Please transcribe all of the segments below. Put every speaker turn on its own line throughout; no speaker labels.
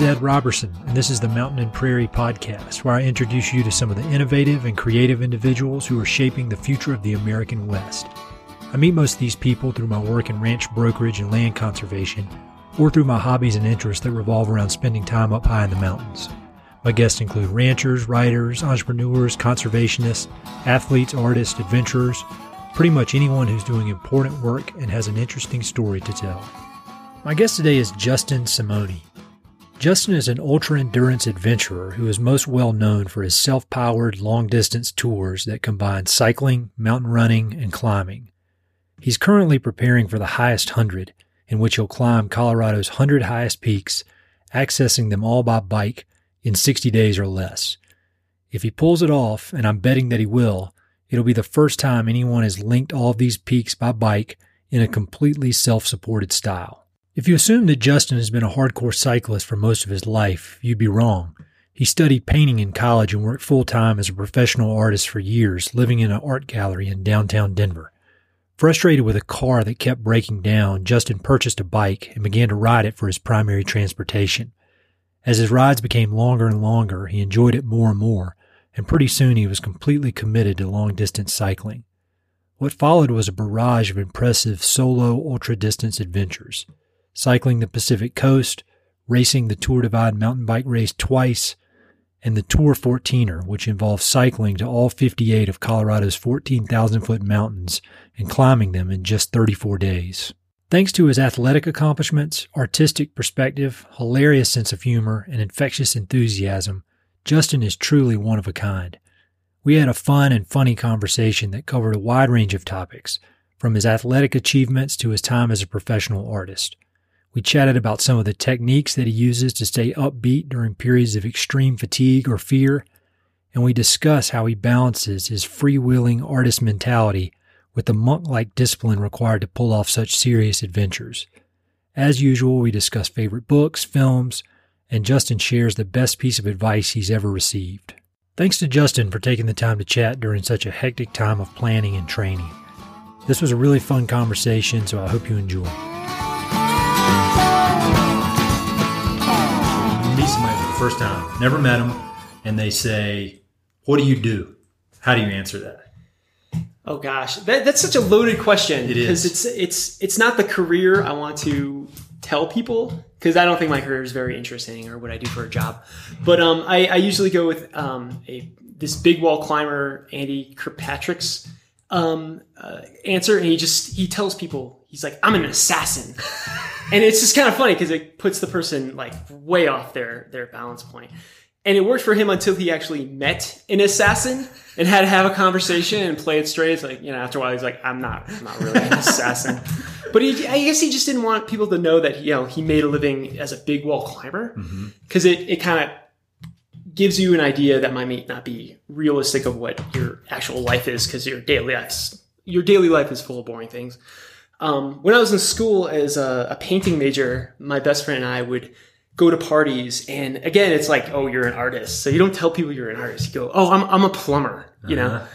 is Ed Roberson, and this is the Mountain and Prairie Podcast, where I introduce you to some of the innovative and creative individuals who are shaping the future of the American West. I meet most of these people through my work in ranch brokerage and land conservation, or through my hobbies and interests that revolve around spending time up high in the mountains. My guests include ranchers, writers, entrepreneurs, conservationists, athletes, artists, adventurers, pretty much anyone who's doing important work and has an interesting story to tell. My guest today is Justin Simoni. Justin is an ultra endurance adventurer who is most well known for his self powered long distance tours that combine cycling, mountain running, and climbing. He's currently preparing for the highest 100, in which he'll climb Colorado's 100 highest peaks, accessing them all by bike in 60 days or less. If he pulls it off, and I'm betting that he will, it'll be the first time anyone has linked all these peaks by bike in a completely self supported style. If you assume that Justin has been a hardcore cyclist for most of his life, you'd be wrong. He studied painting in college and worked full time as a professional artist for years, living in an art gallery in downtown Denver. Frustrated with a car that kept breaking down, Justin purchased a bike and began to ride it for his primary transportation. As his rides became longer and longer, he enjoyed it more and more, and pretty soon he was completely committed to long distance cycling. What followed was a barrage of impressive solo ultra distance adventures cycling the Pacific Coast, racing the Tour Divide mountain bike race twice, and the Tour 14er, which involves cycling to all 58 of Colorado's 14,000 foot mountains and climbing them in just 34 days. Thanks to his athletic accomplishments, artistic perspective, hilarious sense of humor, and infectious enthusiasm, Justin is truly one of a kind. We had a fun and funny conversation that covered a wide range of topics, from his athletic achievements to his time as a professional artist. We chatted about some of the techniques that he uses to stay upbeat during periods of extreme fatigue or fear, and we discuss how he balances his freewheeling artist mentality with the monk like discipline required to pull off such serious adventures. As usual, we discuss favorite books, films, and Justin shares the best piece of advice he's ever received. Thanks to Justin for taking the time to chat during such a hectic time of planning and training. This was a really fun conversation, so I hope you enjoy. Meet somebody for the first time, never met them, and they say, "What do you do?" How do you answer that?
Oh gosh, that, that's such a loaded question.
It is
because it's it's it's not the career I want to tell people because I don't think my career is very interesting or what I do for a job. But um, I, I usually go with um, a this big wall climber Andy Kirkpatrick's um, uh, answer, and he just he tells people he's like, "I'm an assassin." and it's just kind of funny because it puts the person like way off their their balance point. And it worked for him until he actually met an assassin and had to have a conversation and play it straight. It's like, you know, after a while, he's like, I'm not, I'm not really an assassin. but he, I guess he just didn't want people to know that, you know, he made a living as a big wall climber because mm-hmm. it, it kind of gives you an idea that might not be realistic of what your actual life is because your daily life, your daily life is full of boring things. Um, when I was in school as a, a, painting major, my best friend and I would go to parties, and again, it's like, oh, you're an artist, so you don't tell people you're an artist. You go, oh, I'm I'm a plumber, you uh-huh.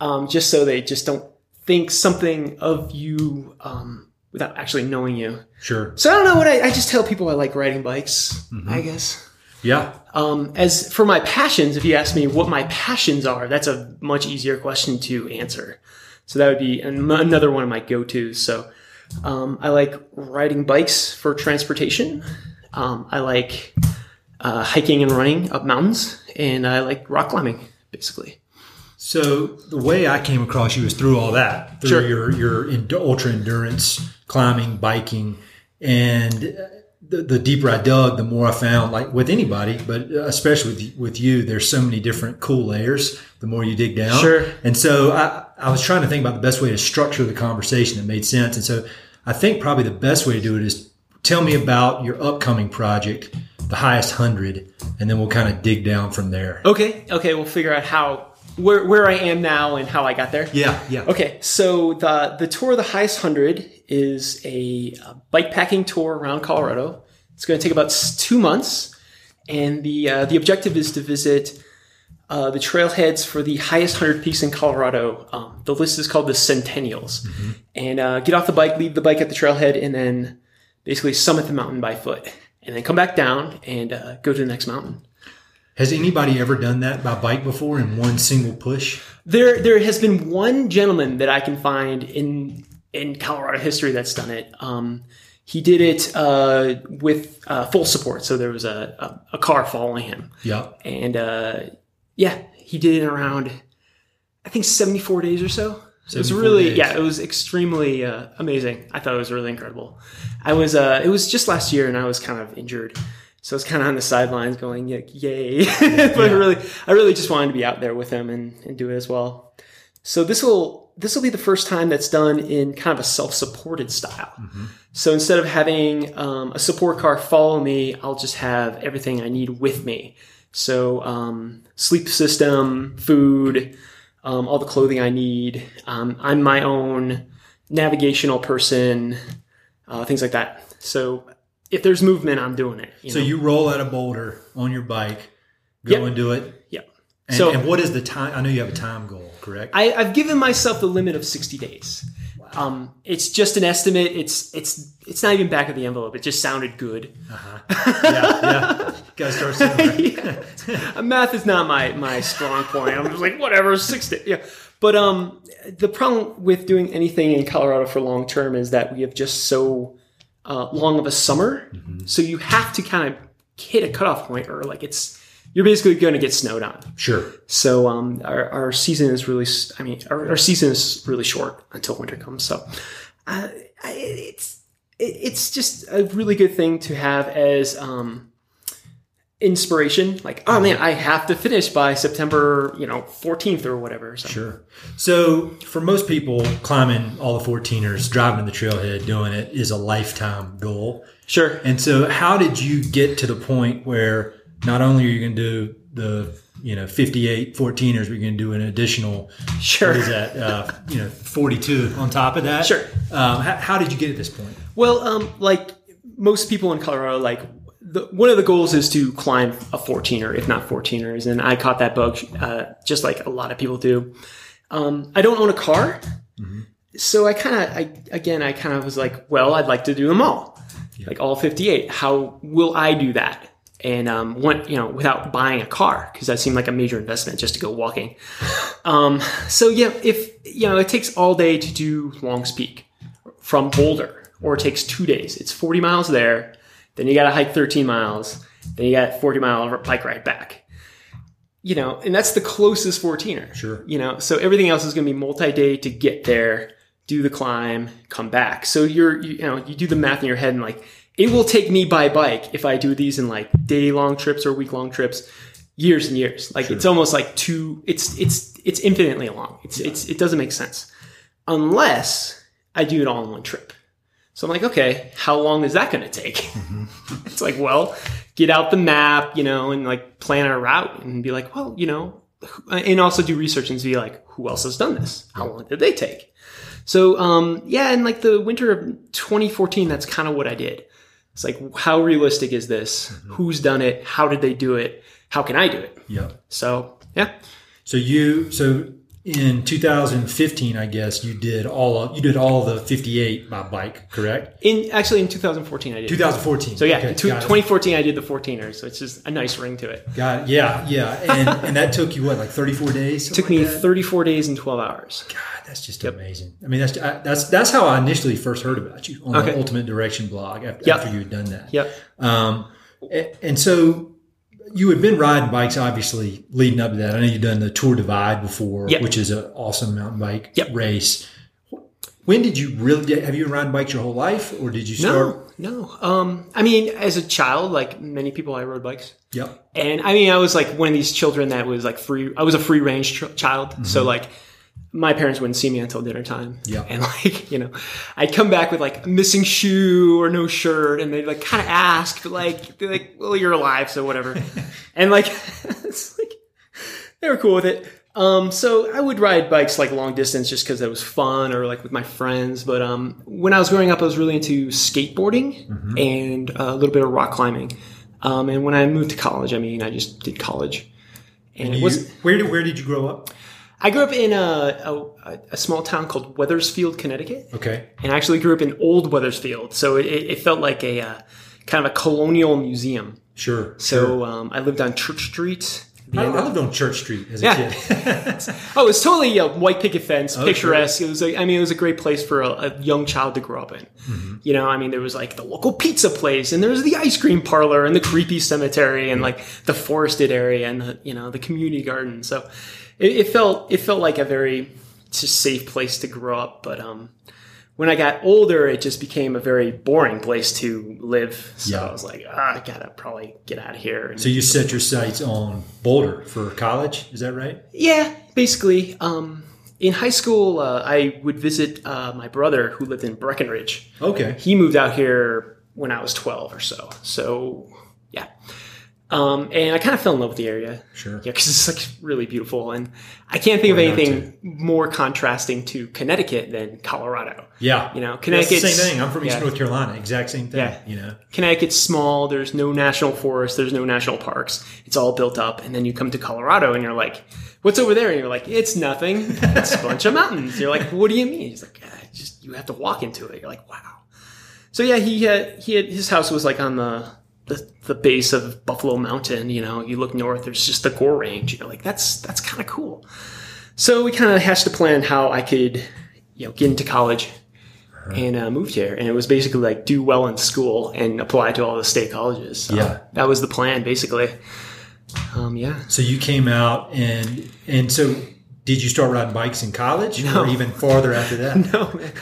know, um, just so they just don't think something of you um, without actually knowing you.
Sure.
So I don't know what I, I just tell people I like riding bikes. Mm-hmm. I guess.
Yeah.
Um, as for my passions, if you ask me what my passions are, that's a much easier question to answer. So that would be another one of my go-tos. So um, I like riding bikes for transportation. Um, I like uh, hiking and running up mountains, and I like rock climbing, basically.
So the way I came across you was through all that, through sure. your your ultra endurance climbing, biking, and the, the deeper I dug, the more I found, like with anybody, but especially with, with you, there's so many different cool layers. The more you dig down,
sure.
And so I, I was trying to think about the best way to structure the conversation that made sense. And so I think probably the best way to do it is tell me about your upcoming project, the highest hundred, and then we'll kind of dig down from there.
Okay. Okay. We'll figure out how where where I am now and how I got there.
Yeah, yeah.
Okay, so the the tour of the highest hundred is a, a bike packing tour around Colorado. It's going to take about two months, and the uh, the objective is to visit uh, the trailheads for the highest hundred peaks in Colorado. Um, the list is called the Centennials, mm-hmm. and uh, get off the bike, leave the bike at the trailhead, and then basically summit the mountain by foot. and then come back down and uh, go to the next mountain.
Has anybody ever done that by bike before in one single push?
There, there has been one gentleman that I can find in in Colorado history that's done it. Um, he did it uh, with uh, full support, so there was a, a, a car following him,
Yeah.
and uh, yeah, he did it around I think seventy four days or so. So it was really
days.
yeah, it was extremely uh, amazing. I thought it was really incredible. I was uh, it was just last year, and I was kind of injured. So I was kind of on the sidelines going, like, yay. but
Yeah.
really, I really just wanted to be out there with him and, and do it as well. So this will, this will be the first time that's done in kind of a self-supported style. So instead of having um, a support car follow me, I'll just have everything I need with me. So um, sleep system, food, um, all the clothing I need. Um, I'm my own navigational person, uh, things like that. So if there's movement, I'm doing it. You
So
know?
you roll out a boulder on your bike, go
Yep.
and do it.
yeah.
And,
So-
and what is the time? I know you have a time goal, correct?
I, I've given myself the limit of 60 days. Um, it's just an estimate. It's it's it's not even back of the envelope. It just sounded good.
yeah, yeah. Got to start somewhere.
Uh, Math is not my my strong point. I'm just like whatever, 60. Yeah, but um, the problem with doing anything in Colorado for long term is that we have just so uh, long of a summer. So you have to kind of hit a cutoff point, or like it's you're basically going to get snowed on.
Sure.
So um, our, our season is really, I mean, our, our season is really short until winter comes. So uh, it's it's just a really good thing to have as um, inspiration. Like, oh man, I have to finish by September, you know, 14th or whatever. So.
Sure. So for most people, climbing all the 14ers, driving to the trailhead, doing it is a lifetime goal.
Sure.
And so how did you get to the point where not only are you going to do the, you know, 58 14ers, but you're going to do an additional,
Sure.
what is that, uh, you know, 42 on top of that?
Sure.
Um, how, how did you get at this point?
Well, um, like most people in Colorado, like the, one of the goals is to climb a 14er, if not 14ers, and I caught that bug uh, just like a lot of people do. Um, I don't own a car, so I kind of, I again, I kind of was like, well, I'd like to do them all, like all 58. How will I do that? And um, one, you know, without buying a car, because that seemed like a major investment just to go walking. Um, so yeah, if you know, it takes all day to do Longs Peak from Boulder, or it takes two days. It's 40 miles there, then you got to hike 13 miles, then you got 40 mile bike ride back. You know, and that's the closest 14er.
Sure.
You know, so everything else is going to be multi-day to get there, do the climb, come back. So you're, you, you know, you do the math in your head and like, it will take me by bike if I do these in like day-long trips or week-long trips, years and years. Like it's almost like two. It's it's it's infinitely long. It's it's it doesn't make sense unless I do it all in one trip. So I'm like, okay, how long is that going to take? it's like, well, get out the map, you know, and like plan a route and be like, well, you know, and also do research and be like, who else has done this? How long did they take? So, um, yeah, in like the winter of 2014, that's kind of what I did. It's like, how realistic is this? Mm-hmm. Who's done it? How did they do it? How can I do it?
Yeah.
So, yeah.
So you, so in 2015, I guess you did all of, you did all the 58 by bike, correct?
In actually in 2014, I did.
2014.
So yeah,
Okay,
in two- 2014 I did the 14er, so it's just a nice ring to it.
Got it. Yeah, yeah. And, and that took you what, like 34 days?
Took me 34 days and 12 hours.
God, that's just amazing. I mean, that's I, that's that's how I initially first heard about you on
Okay.
the Ultimate Direction blog after,
Yep.
after you had done that.
Yep.
Um, a- and so you had been riding bikes, obviously, leading up to that. I know you've done the Tour Divide before,
Yep.
which is an awesome mountain bike
Yep.
race. When did you really have you riding bikes your whole life, or did you start?
No, no. Um, I mean, as a child, like many people, I rode bikes.
Yep.
And I mean, I was like one of these children that was like free. I was a free range ch- child,
Mm-hmm.
so like my parents wouldn't see me until dinner time.
Yeah.
And like you know, I'd come back with like a missing shoe or no shirt, and they'd like kind of ask, but like they're like, "Well, you're alive, so whatever." and like it's like they were cool with it. Um, so I would ride bikes like long distance just because it was fun or like with my friends. But um, when I was growing up, I was really into skateboarding
Mm-hmm.
and uh, a little bit of rock climbing. Um, and when I moved to college, I mean, I just did college. And, it
You-
was
where did where did you grow up?
I grew up in a, a, a small town called Wethersfield, Connecticut,
Okay.
and I actually grew up in Old Wethersfield. So it, it felt like a uh, kind of a colonial museum.
Sure.
So um, I lived on Church Street.
I, I lived on Church Street as a
Yeah.
kid.
oh, it was totally a white picket fence,
Oh,
picturesque. It was, like, I mean, it was a great place for a, a young child to grow up in.
Mm-hmm.
You know, I mean, there was like the local pizza place, and there was the ice cream parlor, and the creepy cemetery, and like the forested area, and the you know the community garden. So it, it felt it felt like a very just safe place to grow up. But um, when I got older, it just became a very boring place to live. So
Yeah.
I was like, ah, I gotta probably get out of here.
So you set your sights on Boulder for college. Is that right?
Yeah, basically. Um, in high school, uh, I would visit uh, my brother who lived in Breckenridge.
Okay.
He moved out here when I was 12 or so. So, yeah. Um, and I kind of fell in love with the area.
Sure.
Yeah, because it's like really beautiful. And I can't think of
Why
anything more contrasting to Connecticut than Colorado.
Yeah.
You know,
Connecticut. the same thing. I'm from East
yeah.
North Carolina. Exact same thing.
Yeah.
You know.
Connecticut's small. There's no national forest. There's no national parks. It's all built up. And then you come to Colorado and you're like, what's over there? And you're like, it's nothing. It's a bunch of mountains. You're like, what do you mean? He's like, "Ah, just, you have to walk into it. You're like, wow. So yeah, he had, he had, his house was like on the, the, the base of Buffalo Mountain. You know, you look north, there's just the Gore Range. You're like, that's, that's kind of cool. So we kind of hatched a plan how I could, you know, get into college and uh, moved here. And it was basically like do well in school and apply to all the state colleges. So
Yeah.
that was the plan, basically. Um, yeah.
So you came out and and so did you start riding bikes in college or even farther after that?
No, man.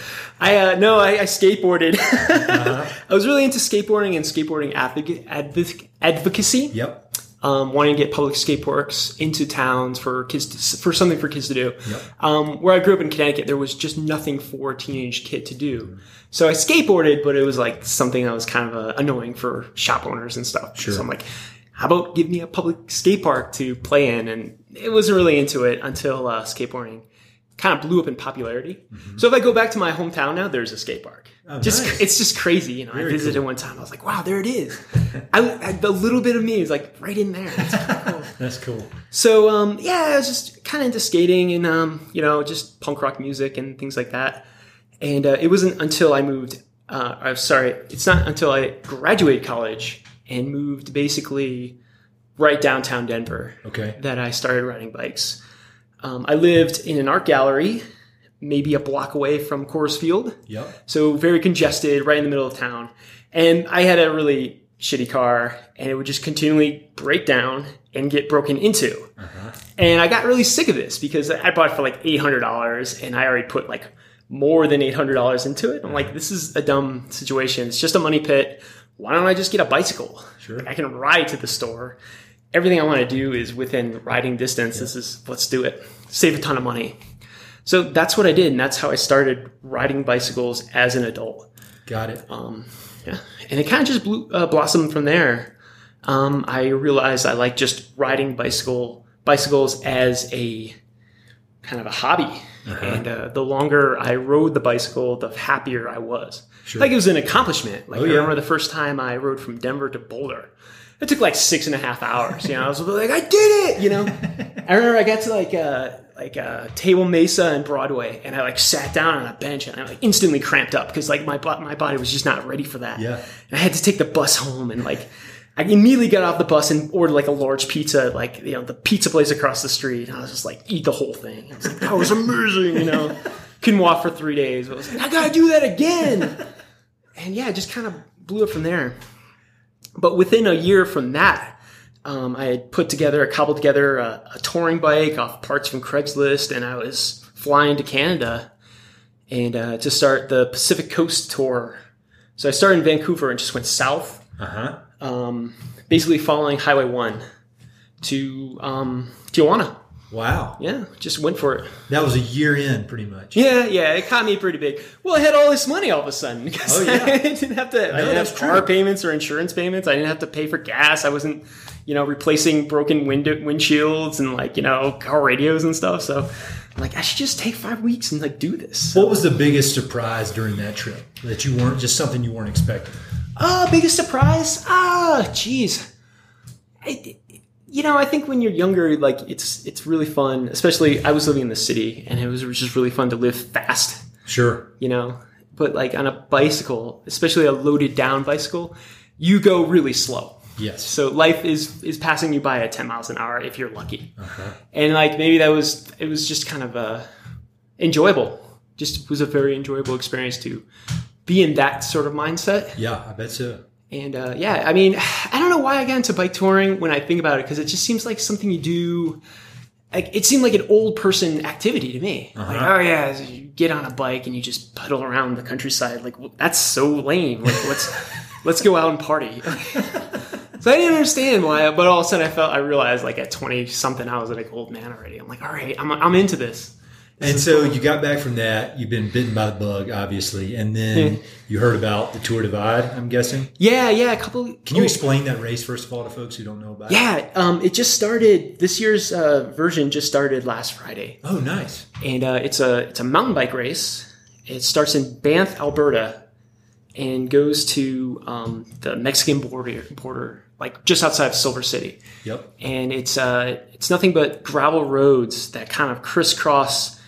I uh, no, I, I skateboarded.
Uh-huh.
I was really into skateboarding and skateboarding advoc- advoc- advocacy.
Yep.
um, wanting to get public skate parks into towns for kids to, for something for kids to do.
Yep.
Um, where I grew up in Connecticut, there was just nothing for a teenage kid to do. So I skateboarded, but it was like something that was kind of uh, annoying for shop owners and stuff.
Sure.
So I'm like, how about give me a public skate park to play in? And it wasn't really into it until uh, skateboarding kind of blew up in popularity. So if I go back to my hometown now, there's a skate park.
Mm-hmm. Oh,
just
nice.
it's just crazy, you know. I visited
cool.
one time. I was like, wow, there it is. I, I, the little bit of me is like right in there. Cool.
That's cool.
So um, yeah, I was just kind of into skating and um, you know just punk rock music and things like that. And uh, it wasn't until I moved. Uh, I'm sorry, it's not until I graduated college and moved basically right downtown Denver
Okay.
that I started riding bikes. Um, I lived in an art gallery, maybe a block away from Coors Field,
Yep.
so very congested, right in the middle of town. And I had a really shitty car, and it would just continually break down and get broken into. And I got really sick of this because I bought it for like eight hundred dollars, and I already put like more than eight hundred dollars into it. I'm like, this is a dumb situation. It's just a money pit. Why don't I just get a bicycle?
Sure.
I can ride to the store. Everything I want to do is within riding distance. This is let's do it. Save a ton of money. So that's what I did, and that's how I started riding bicycles as an adult.
Got it.
Um, yeah, and it kind of just blew, uh, blossomed from there. Um, I realized I like just riding bicycle bicycles as a kind of a hobby, and uh, the longer I rode the bicycle, the happier I was.
Sure.
Like it was an accomplishment. Like
Oh,
I
yeah.
remember the first time I rode from Denver to Boulder. It took like six and a half hours. You know, I was like, I did it. You know, I remember I got to like uh like uh, Table Mesa and Broadway, and I like sat down on a bench and I like instantly cramped up because like my my body was just not ready for that.
Yeah.
and I had to take the bus home and like. I immediately got off the bus and ordered like a large pizza, like you know the pizza place across the street. And I was just like, eat the whole thing. I was like, that was amazing, you know. Couldn't walk for three days. But I was like, I gotta do that again. And yeah, it just kind of blew it from there. But within a year from that, um, I had put together, cobbled together a, a touring bike off parts from Craigslist, and I was flying to Canada and uh, to start the Pacific Coast tour. So I started in Vancouver and just went south,
Uh huh.
um, basically following Highway One to um, Tijuana.
Wow.
Yeah, just went for it.
That was a year in, pretty much.
Yeah, yeah, it caught me pretty big. Well, I had all this money all of a sudden because
Oh, yeah.
I didn't have to. I didn't have car
true.
payments or insurance payments. I didn't have to pay for gas. I wasn't, you know, replacing broken window windshields and like you know car radios and stuff. So, I'm like, I should just take five weeks and like do this.
What was the biggest surprise during that trip that you weren't just something you weren't expecting?
Ah, biggest surprise. Ah, jeez. I, you know, I think when you're younger, like it's it's really fun. Especially, I was living in the city, and it was just really fun to live fast.
Sure.
you know but like on a bicycle especially a loaded down bicycle you go really slow.
Yes.
So life is is passing you by at 10 miles an hour if you're lucky.
Uh-huh.
And like maybe that was it was just kind of uh, enjoyable. Just was a very enjoyable experience to be in that sort of mindset.
Yeah, I bet so.
And uh, yeah, I mean, I don't know why I got into bike touring when I think about it because it just seems like something you do. Like it seemed like an old person activity to me. Like, oh yeah, you get on a bike and you just pedal around the countryside. Like well, that's so lame. Like let's let's go out and party. so I didn't understand why, but all of a sudden I felt I realized like at twenty something I was like an old man already. I'm like, all right, I'm I'm into this.
And so you got back from that. You've been bitten by the bug, obviously, and then
Yeah.
you heard about the Tour Divide. I'm guessing.
Yeah, yeah, a couple.
Can you
oh,
explain that race first of all to folks who don't know about it?
Yeah, um, it just started. This year's uh, version just started last Friday.
Oh, nice.
and uh, it's a it's a mountain bike race. It starts in Banff, Alberta, and goes to um, the Mexican border, border, like just outside of Silver City.
Yep.
And it's uh, it's nothing but gravel roads that kind of crisscross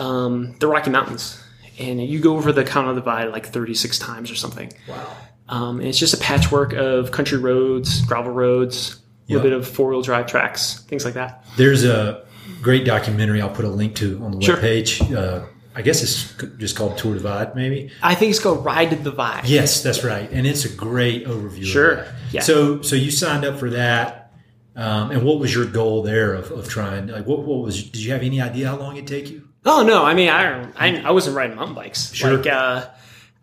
um, the Rocky Mountains, and you go over the Continental Divide like 36 times or something.
Wow.
Um, and it's just a patchwork of country roads, gravel roads, a little bit of four wheel drive tracks, things like that.
There's a great documentary I'll put a link to on the
Sure.
webpage. Uh, I guess it's just called Tour Divide, maybe.
I think it's called Ride to the Divide.
Yes, that's right, and it's a great overview.
Sure. Yeah.
So, so you signed up for that, um, and what was your goal there of, of trying? Like, what, what was? Did you have any idea how long it'd take you?
Oh no, I mean I I, I wasn't riding mountain bikes.
Sure.
Like uh,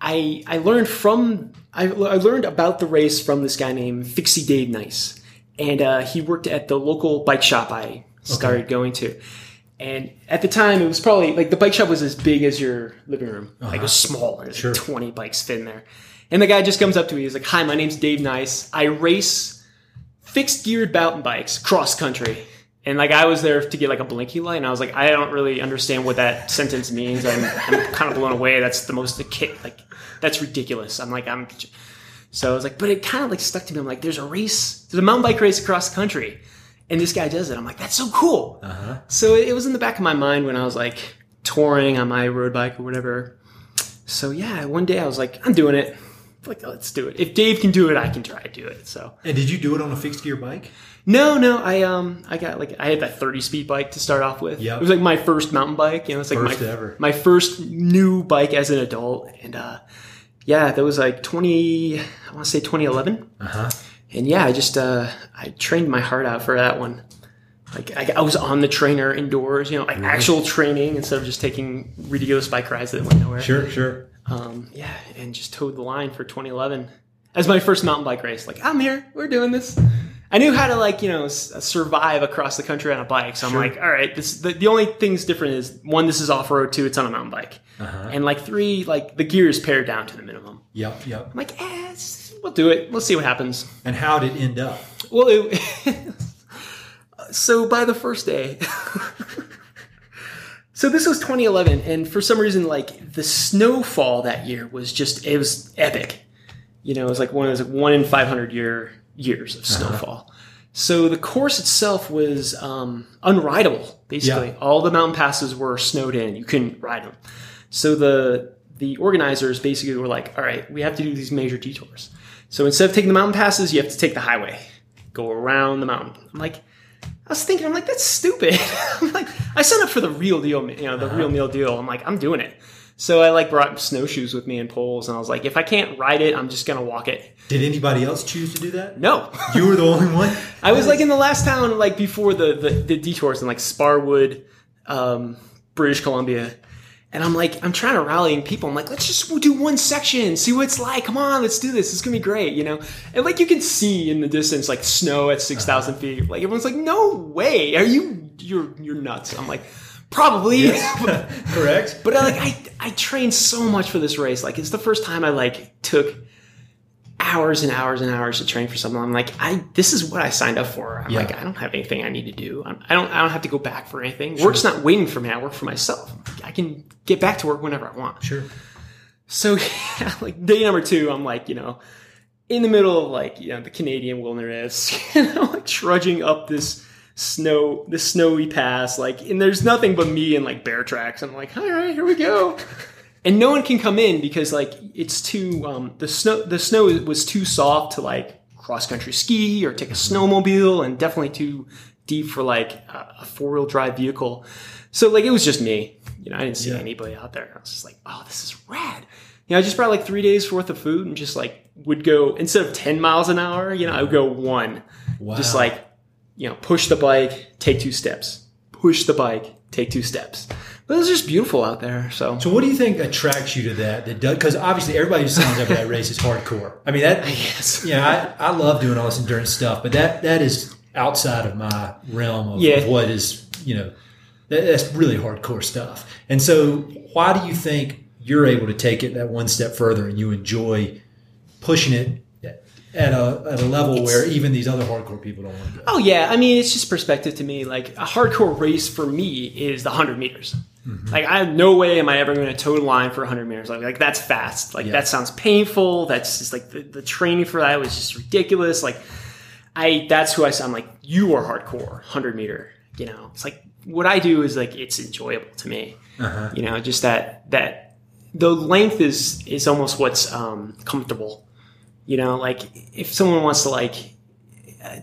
I I learned from I, I learned about the race from this guy named Fixie Dave Nice, and uh, he worked at the local bike shop I started going to. And at the time, it was probably like the bike shop was as big as your living room. Like it was small. There's
Sure.
like 20 bikes fit in there. And the guy just comes up to me. He's like, Hi, my name's Dave Nice. I race fixed geared mountain bikes cross country. And like I was there to get like a blinky light, and I was like, I don't really understand what that sentence means. I'm, I'm kind of blown away. That's the most like that's ridiculous. I'm like I'm. So I was like, but it kind of like stuck to me. I'm like, there's a race, there's a mountain bike race across the country, and this guy does it. I'm like, that's so cool.
Uh huh.
So it was in the back of my mind when I was like touring on my road bike or whatever. So yeah, one day I was like, I'm doing it. Like, let's do it. If Dave can do it, I can try to do it. So
And did you do it on a fixed gear bike?
No, no, I um, I got like I had that 30 speed bike to start off with.
Yeah,
it was like my first mountain bike. You know, it's like
First
my
ever.
my first new bike as an adult, and uh, yeah, that was like 20. I want to say 2011.
Uh huh.
And yeah, I just uh, I trained my heart out for that one. Like I, I was on the trainer indoors, you know, like actual training instead of just taking ridiculous bike rides that went nowhere.
Sure, sure.
Um, yeah, and just towed the line for 2011 as my first mountain bike race. Like I'm here, we're doing this. I knew how to like you know survive across the country on a bike, so I'm like, all right, this the, the only thing's different is one, this is off road, two, it's on a mountain bike,
Uh-huh.
and like three, like the gear is pared down to the minimum.
Yep, yep.
I'm like, eh, we'll do it. We'll see what happens.
And how did it end up?
Well, it, so by the first day, so this was 2011, and for some reason, like the snowfall that year was just it was epic. You know, it was like one of those like one in 500 year years of snowfall. So the course itself was um, unrideable. Basically,
Yeah.
all the mountain passes were snowed in. You couldn't ride them. So the the organizers basically were like, "All right, we have to do these major detours. So instead of taking the mountain passes, you have to take the highway, go around the mountain." I'm like, I was thinking, I'm like, that's stupid. I'm like, I signed up for the real deal, you know, the real meal deal. I'm like, I'm doing it. So I like brought snowshoes with me and poles, and I was like, if I can't ride it, I'm just gonna walk it.
Did anybody else choose to do that?
No,
You were the only one.
I was like in the last town, like before the the, the detours in like Sparwood, um, British Columbia, and I'm like, I'm trying to rally people. I'm like, let's just do one section, see what it's like. Come on, let's do this. It's gonna be great, you know. And like you can see in the distance, like snow at six thousand feet. Like everyone's like, no way, are you? You're you're nuts. I'm like, probably.
Correct.
But I, like I, I trained so much for this race. Like it's the first time I like took hours and hours and hours to train for something. I'm like, I this is what I signed up for. I'm
Yeah.
like, I don't have anything I need to do. I'm, I don't I don't have to go back for anything. Work's not waiting for me. I work for myself. I can get back to work whenever I want.
Sure.
So yeah, like day number two, I'm like, you know, in the middle of like, you know, the Canadian wilderness, you know, like trudging up this snow, the snowy pass, like, and there's nothing but me and like bear tracks. I'm like, all right, here we go. and no one can come in because like it's too um, the snow the snow was too soft to like cross country ski or take a snowmobile, and definitely too deep for like a, a four wheel drive vehicle. So like it was just me. You know, I didn't see
Yeah.
anybody out there. I was just like, oh, this is rad. You know, I just brought like three days worth of food and just like would go instead of ten miles an hour. You know, I would go one.
Wow.
Just like you know, push the bike, take two steps. Push the bike, take two steps. But it was just beautiful out there. So
So what do you think attracts you to that? That does because obviously everybody who signs up for that race is hardcore. I mean that.
Yes.
Yeah, I, I love doing all this endurance stuff, but that that is outside of my realm of,
Yeah.
of what is you know that, that's really hardcore stuff. And so, why do you think you're able to take it that one step further and you enjoy pushing it at a at a level where even these other hardcore people don't want to go?
Oh yeah, I mean it's just perspective to me. Like a hardcore race for me is the hundred meters. Like I have no way am I ever going to toe the line for hundred meters. Like, like that's fast. Like
Yeah.
that sounds painful. That's just like the, the training for that was just ridiculous. Like I that's who I am like you are hardcore hundred meter. You know, it's like what I do is like it's enjoyable to me.
Uh-huh.
You know, just that that the length is is almost what's um, comfortable. You know, like if someone wants to like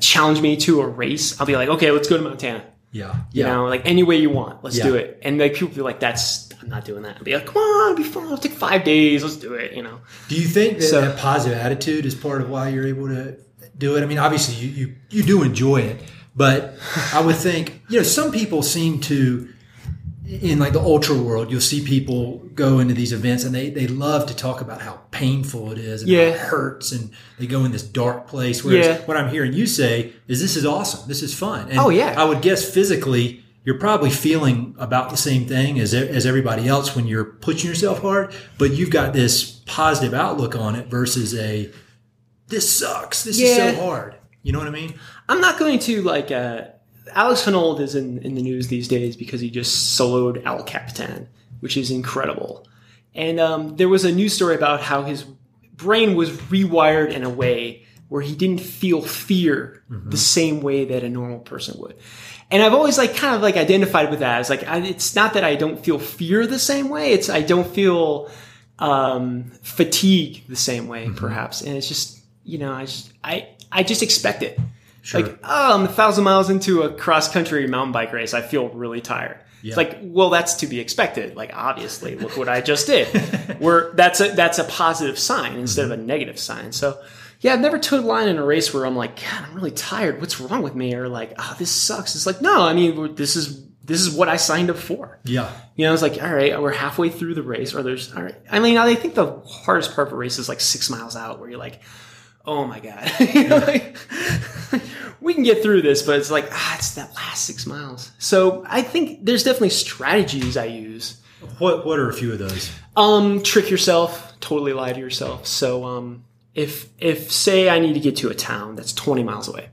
challenge me to a race, I'll be like, okay, let's go to Montana.
Yeah,
You
yeah.
know, like any way you want, let's
Yeah.
do it. And like people be like, that's I'm not doing that. I'll be like, come on, it'll be fun. It'll take five days. Let's do it. You know.
Do you think that,
So-
that positive attitude is part of why you're able to do it? I mean, obviously you, you, you do enjoy it, but I would think, you know, some people seem to, in like the ultra world, you'll see people go into these events and they, they love to talk about how painful it is and how
Yeah.
it hurts and they go in this dark place. Whereas
Yeah.
what I'm hearing you say is this is awesome. This is fun. And
Oh, yeah.
I would guess physically you're probably feeling about the same thing as, as everybody else when you're pushing yourself hard, but you've got this positive outlook on it versus a this sucks. This is so hard. You know what I mean?
I'm not going to like. Uh, Alex Honnold is in, in the news these days because he just soloed El Capitan, which is incredible. And um, there was a news story about how his brain was rewired in a way where he didn't feel fear the same way that a normal person would. And I've always like kind of like identified with that. It's like I, it's not that I don't feel fear the same way. It's I don't feel um, fatigue the same way, perhaps. And it's just you know I just I I just expect it.
Sure.
Like, oh, I'm a thousand miles into a cross country mountain bike race. I feel really tired.
Yeah.
It's like, well, that's to be expected. Like, obviously, look what I just did. Where that's a that's a positive sign instead of a mm-hmm. negative sign. So, yeah, I've never towed a line in a race where I'm like, God, I'm really tired. What's wrong with me? Or like, oh, this sucks. It's like, no, I mean, this is this is what I signed up for.
yeah.
You know, it's like, all right, we're halfway through the race, or there's, all right. I mean, I think the hardest part of a race is like six miles out, where you're like, oh my god, You know, like, we can get through this, but it's like, ah, it's that last six miles. So I think there's definitely strategies I use.
What what are a few of those?
Um, trick yourself, totally lie to yourself. So, um, if if say I need to get to a town that's 20 miles away,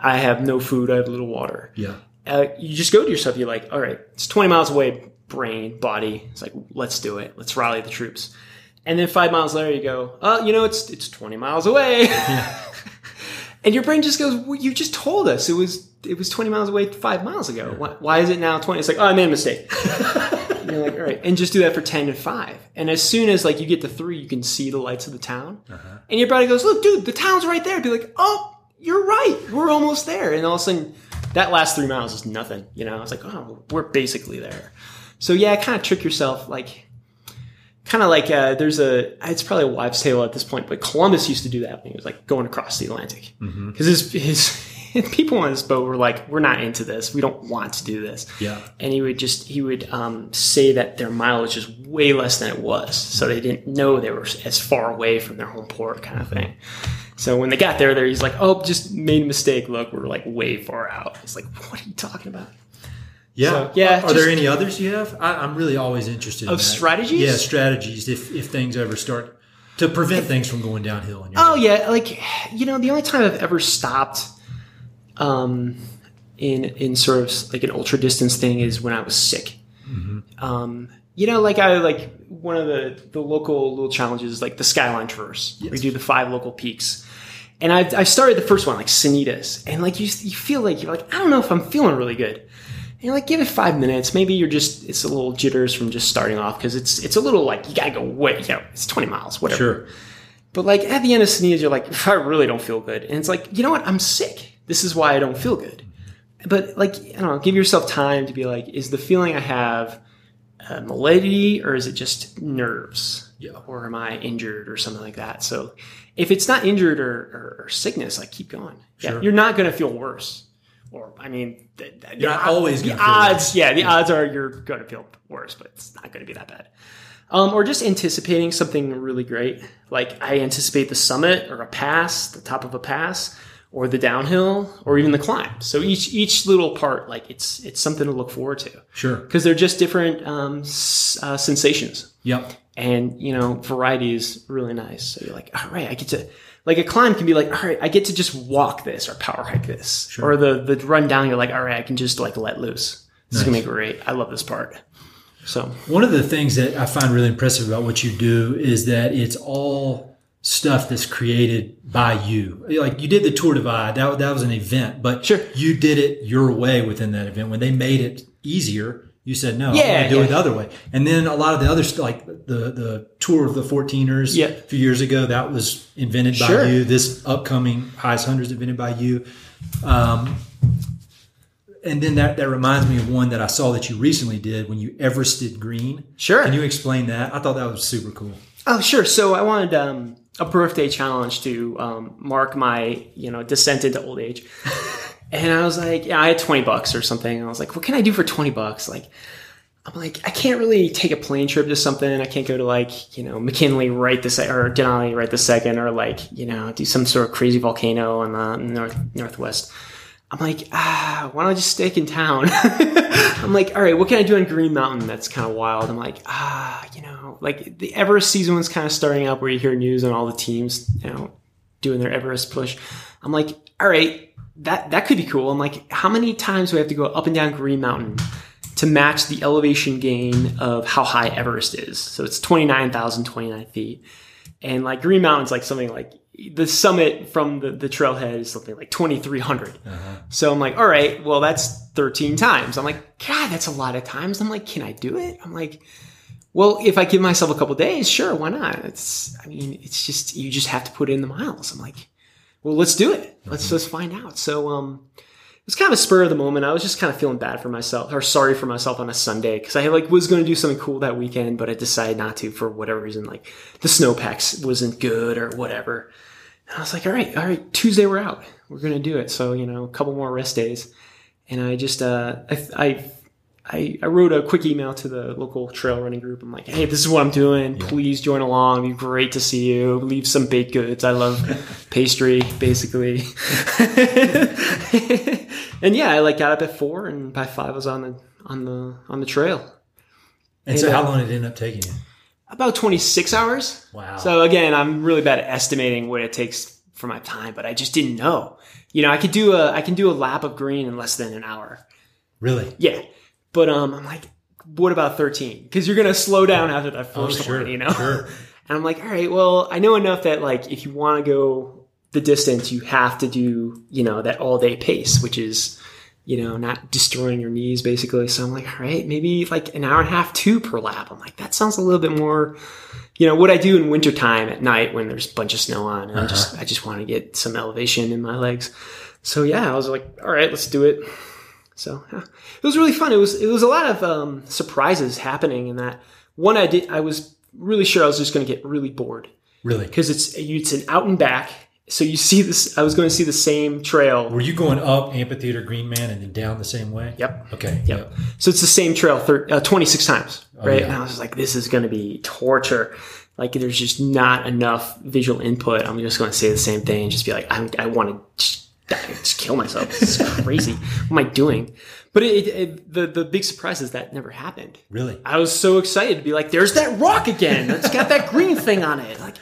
I have no food, I have little water
Yeah.
uh, you just go to yourself. You're like, all right, it's 20 miles away, brain, body. It's like, let's do it. Let's rally the troops. And then five miles later, you go, oh, you know, it's it's 20 miles away. and your brain just goes, well, you just told us it was it was 20 miles away five miles ago. Why, why is it now 20? It's like, oh, I made a mistake. And you're like, all right, and just do that for 10 and five. And as soon as like you get to three, you can see the lights of the town. Uh-huh. And your body goes, look, dude, the town's right there. Be like, oh, you're right. We're almost there. And all of a sudden, that last three miles is nothing. You know, it's like, oh, we're basically there. So yeah, kind of trick yourself. Like, kind of like uh, there's a. It's probably a wives' tale at this point, but Columbus used to do that when he was like going across the Atlantic because his his. People on his boat were like, "We're not into this. We don't want to do this."
Yeah.
and he would just he would um, say that their mileage is way less than it was, so they didn't know they were as far away from their home port, kind of thing. So when they got there, there he's like, "Oh, just made a mistake. Look, we're like way far out." It's like, "What are you talking about?"
Yeah.
So, yeah,
Are, are there any others you have? I, I'm really always interested in
Of
that.
strategies?
Yeah, strategies. If if things ever start to prevent things from going downhill. In your
Oh yeah, like you know, the only time I've ever stopped, um, in in sort of like an ultra distance thing is when I was sick. Um, you know, like I like one of the the local little challenges, is like the Skyline Traverse. We do the five local peaks. And I, I started the first one, like Sanitas. And like you, you feel like, you're like, I don't know if I'm feeling really good. And you're like, give it five minutes. Maybe you're just it's a little jitters from just starting off because it's it's a little like you gotta go way, you know, it's 20 miles, whatever.
Sure.
But like at the end of sneeze, you're like, I really don't feel good. And it's like, you know what? I'm sick. This is why I don't feel good. But like, I don't know, give yourself time to be like, is the feeling I have uh, malady or is it just nerves?
Yeah.
Or am I injured or something like that? So if it's not injured or, or, or sickness, like keep going. Yeah,
Sure.
you're not going to feel worse. Or I mean, the, the,
You're not
the-
always
the odds. Yeah, the odds are you're going to feel worse, but it's not going to be that bad. Um, or just anticipating something really great. Like I anticipate the summit or a pass, the top of a pass, or the downhill, or even the climb. So each each little part, like it's it's something to look forward to
Sure.
because they're just different um, s- uh, sensations,
Yep.
and you know variety is really nice. So you're like, all right, I get to like a climb can be like, all right, I get to just walk this or power hike this,
Sure.
or the the run down. You're like, all right, I can just like let loose. This is gonna be great. I love this part. So
One of the things that I find really impressive about what you do is that it's all stuff that's created by you. Like you did the Tour Divide, that, that was an event, but
Sure.
you did it your way within that event. When they made it easier, you said, no, I
Yeah,
want to do
yeah.
it the other way. And then a lot of the other stuff, like the, the Tour of the 14ers
Yeah.
a few years ago, that was invented by
Sure.
you. This upcoming highest hundreds invented by you. Um, and then that, that reminds me of one that I saw that you recently did when you Everested Green.
Sure.
Can you explain that? I thought that was super cool.
Oh, sure. So I wanted um, a birthday challenge to um, mark my, you know, descent into old age. and I was like, yeah, I had 20 bucks or something. And I was like, what can I do for 20 bucks? Like, I'm like, I can't really take a plane trip to something. I can't go to like, you know, McKinley right this or Denali right this second, or like, you know, do some sort of crazy volcano on the north northwest. I'm like, ah, why don't I just stick in town? I'm like, all right, what can I do on Green Mountain that's kind of wild? I'm like, ah, you know, like the Everest season was kind of starting up where you hear news on all the teams, you know, doing their Everest push. I'm like, all right, that that could be cool. I'm like, how many times do we have to go up and down Green Mountain to match the elevation gain of how high Everest is? So it's 29,029 feet. And like Green Mountain's like something like the summit from the, the trailhead is something like 2,300. Uh-huh. So I'm like, all right, well, that's 13 times. I'm like, God, that's a lot of times. I'm like, can I do it? I'm like, well, if I give myself a couple days, sure, why not? It's, I mean, it's just, you just have to put in the miles. I'm like, well, let's do it. Let's, let's find out. So, um, it was kind of a spur of the moment. I was just kind of feeling bad for myself or sorry for myself on a Sunday because I like was going to do something cool that weekend, but I decided not to for whatever reason. Like the snowpacks wasn't good or whatever. And I was like, all right, all right, Tuesday we're out. We're going to do it. So, you know, a couple more rest days. And I just, uh, I, I, I, I wrote a quick email to the local trail running group. I'm like, hey, this is what I'm doing. Please join along. It'd be great to see you. Leave some baked goods. I love pastry, basically. and yeah, I like got up at four, and by five I was on the on the on the trail.
And so,
And, uh,
how long did it end up taking you?
About 26 hours.
Wow.
So again, I'm really bad at estimating what it takes for my time, but I just didn't know. You know, I could do a I can do a lap of green in less than an hour.
really?
Yeah. But um I'm like, what about 13? Because you're gonna slow down after that
Oh,
first
sure.
one, you know?
Sure.
And I'm like, all right, well, I know enough that like if you want to go the distance, you have to do, you know, that all day pace, which is, you know, not destroying your knees basically. So I'm like, all right, maybe like an hour and a half, two per lap. I'm like, that sounds a little bit more, you know, what I do in wintertime at night when there's a bunch of snow on. And I just, I just want to get some elevation in my legs. So yeah, I was like, all right, let's do it. So yeah. it was really fun. It was, it was a lot of um, surprises happening in that one I did, I was really sure I was just going to get really bored
Really?
because it's it's an out and back. So you see this. I was going to see the same trail.
Were you going up Amphitheater Green Man and then down the same way?
Yep.
Okay.
Yep. So it's the same trail thir- uh, 26 times, right?
Oh, yeah.
And I was like, this is going to be torture. Like, there's just not enough visual input. I'm just going to say the same thing and just be like, I, I want to just, kill myself. This is crazy. what am I doing? But it, it, the the big surprise is that never happened.
Really?
I was so excited to be like, there's that rock again. It's got that green thing on it. Like,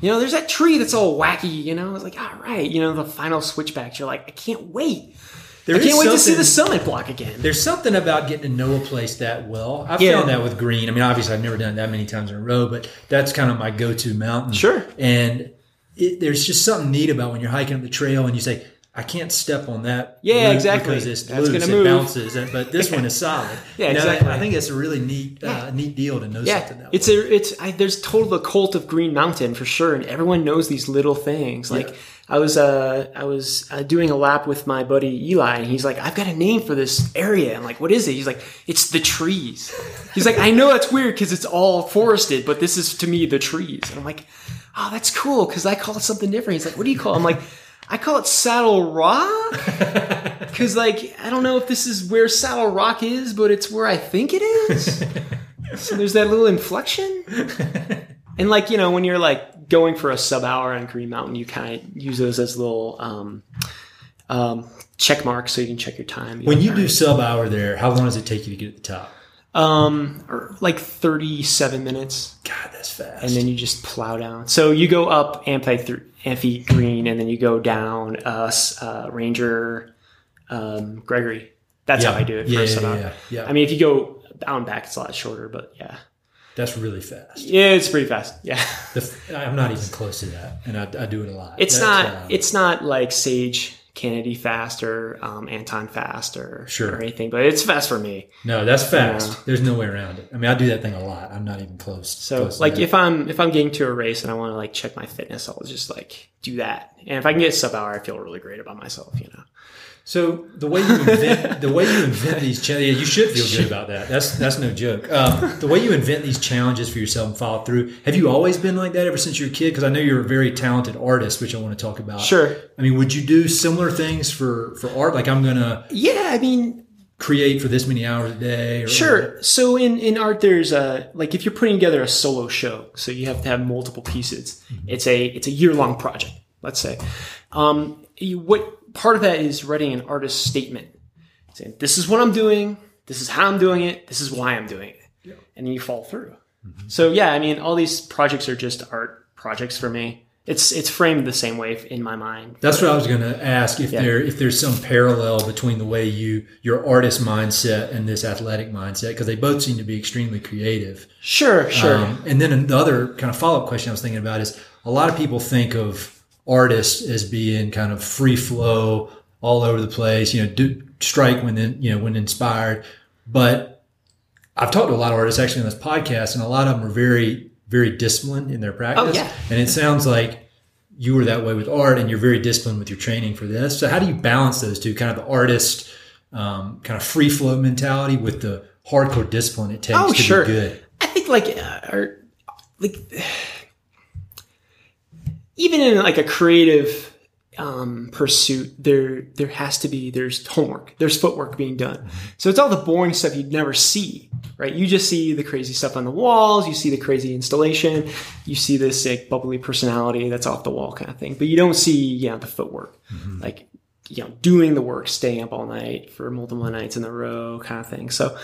you know, there's that tree that's all wacky, you know? I was like, all right, you know, the final switchbacks. You're like, I can't wait.
There
I can't wait to see the summit block again.
There's something about getting to know a place that well. I've
Yeah.
found that with green. I mean, obviously, I've never done it that many times in a row, but that's kind of my go-to mountain.
Sure.
And it, there's just something neat about when you're hiking up the trail and you say, I can't step on that.
Yeah, exactly.
Because it's
That's
loose,
gonna
it
move.
bounces, but this one is solid.
Yeah,
You know,
exactly.
I think it's a really neat, uh, neat deal to know
Yeah,
something that
it's
way.
a it's I, there's total the cult of Green Mountain for sure, and everyone knows these little things. Like
Yeah.
I was uh I was uh, doing a lap with my buddy Eli, and he's like, I've got a name for this area. I'm like, what is it? He's like, it's the trees. He's like, I know that's weird because it's all forested, but this is to me the trees. And I'm like, oh, that's cool because I call it something different. He's like, what do you call? it? I'm like. I call it Saddle Rock because, like, I don't know if this is where Saddle Rock is, but it's where I think it is. so there's that little inflection, and like you know, when you're like going for a sub hour on Green Mountain, you kind of use those as little um, um, check marks so you can check your time.
When
know,
you do sub hour there, how long does it take you to get to the top?
Um, or like 37 minutes,
God, that's fast.
and then you just plow down. So you go up Amphi, th- Amphi Green, and then you go down us uh, Ranger um, Gregory. That's how I do it
Yeah,
a
yeah, yeah, yeah.
I mean, if you go down back, it's a lot shorter, but yeah.
that's really fast.
Yeah, it's pretty fast. Yeah.
The I'm not even close to that, and I, I do it a lot.
It's
That's,
not
uh,
it's not like Sage Canaday fast or um, Anton fast or,
Sure.
or anything, but it's fast for me.
no, that's fast. There's no way around it. I mean, I do that thing a lot. I'm not even close.
So
close
like if I'm if I'm getting to a race and I want to like check my fitness, I'll just like do that. And if I can get a sub hour, I feel really great about myself, you know.
So the way you invent the way you invent these challenges, you should feel good about that. That's that's no joke. Um, the way you invent these challenges for yourself and follow through. Have you always been like that ever since you were a kid? Because I know you're a very talented artist, which I want to talk about.
Sure.
I mean, would you do similar things for for art? Like I'm gonna
Yeah, I mean,
create for this many hours a day. Or,
Sure. So in, in art, there's a like if you're putting together a solo show, so you have to have multiple pieces. It's a it's a year long project. Let's say, um, you, what part of that is writing an artist statement, saying this is what I'm doing, this is how I'm doing it, this is why I'm doing it, and then you follow through. So yeah, I mean, all these projects are just art projects for me. It's it's framed the same way in my mind.
That's what I was going to ask if
Yeah.
there if there's some parallel between the way you your artist mindset and this athletic mindset because they both seem to be extremely creative.
Sure, sure.
Um, and then another kind of follow up question I was thinking about is a lot of people think of artists as being kind of free flow, all over the place. You know, do strike when in, you know when inspired. But I've talked to a lot of artists actually on this podcast, and a lot of them are very very disciplined in their practice.
Oh, yeah.
And it sounds like you were that way with art, and you're very disciplined with your training for this. So how do you balance those two, kind of the artist, um, kind of free flow mentality with the hardcore discipline it takes
Oh,
to
sure.
be good?
I think like uh, like even in like a creative um, pursuit, there there has to be there's homework, there's footwork being done. So it's all the boring stuff you'd never see, right? You just see the crazy stuff on the walls, you see the crazy installation, you see this like bubbly personality that's off the wall kind of thing, but you don't see you know the footwork, like you know doing the work, staying up all night for multiple nights in a row kind of thing. So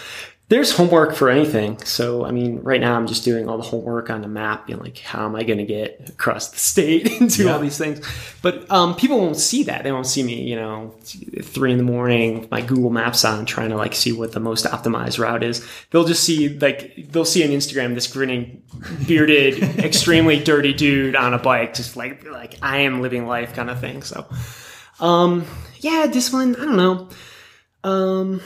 there's homework for anything. So, I mean, right now I'm just doing all the homework on the map, you know, like how am I going to get across the state and do
Yeah.
all these things. But um, people won't see that. They won't see me, you know, three in the morning, my Google Maps on, trying to like see what the most optimized route is. They'll just see like they'll see on Instagram this grinning, bearded, extremely dirty dude on a bike, just like like I am living life kind of thing. So, um, yeah, discipline. I don't know. Um,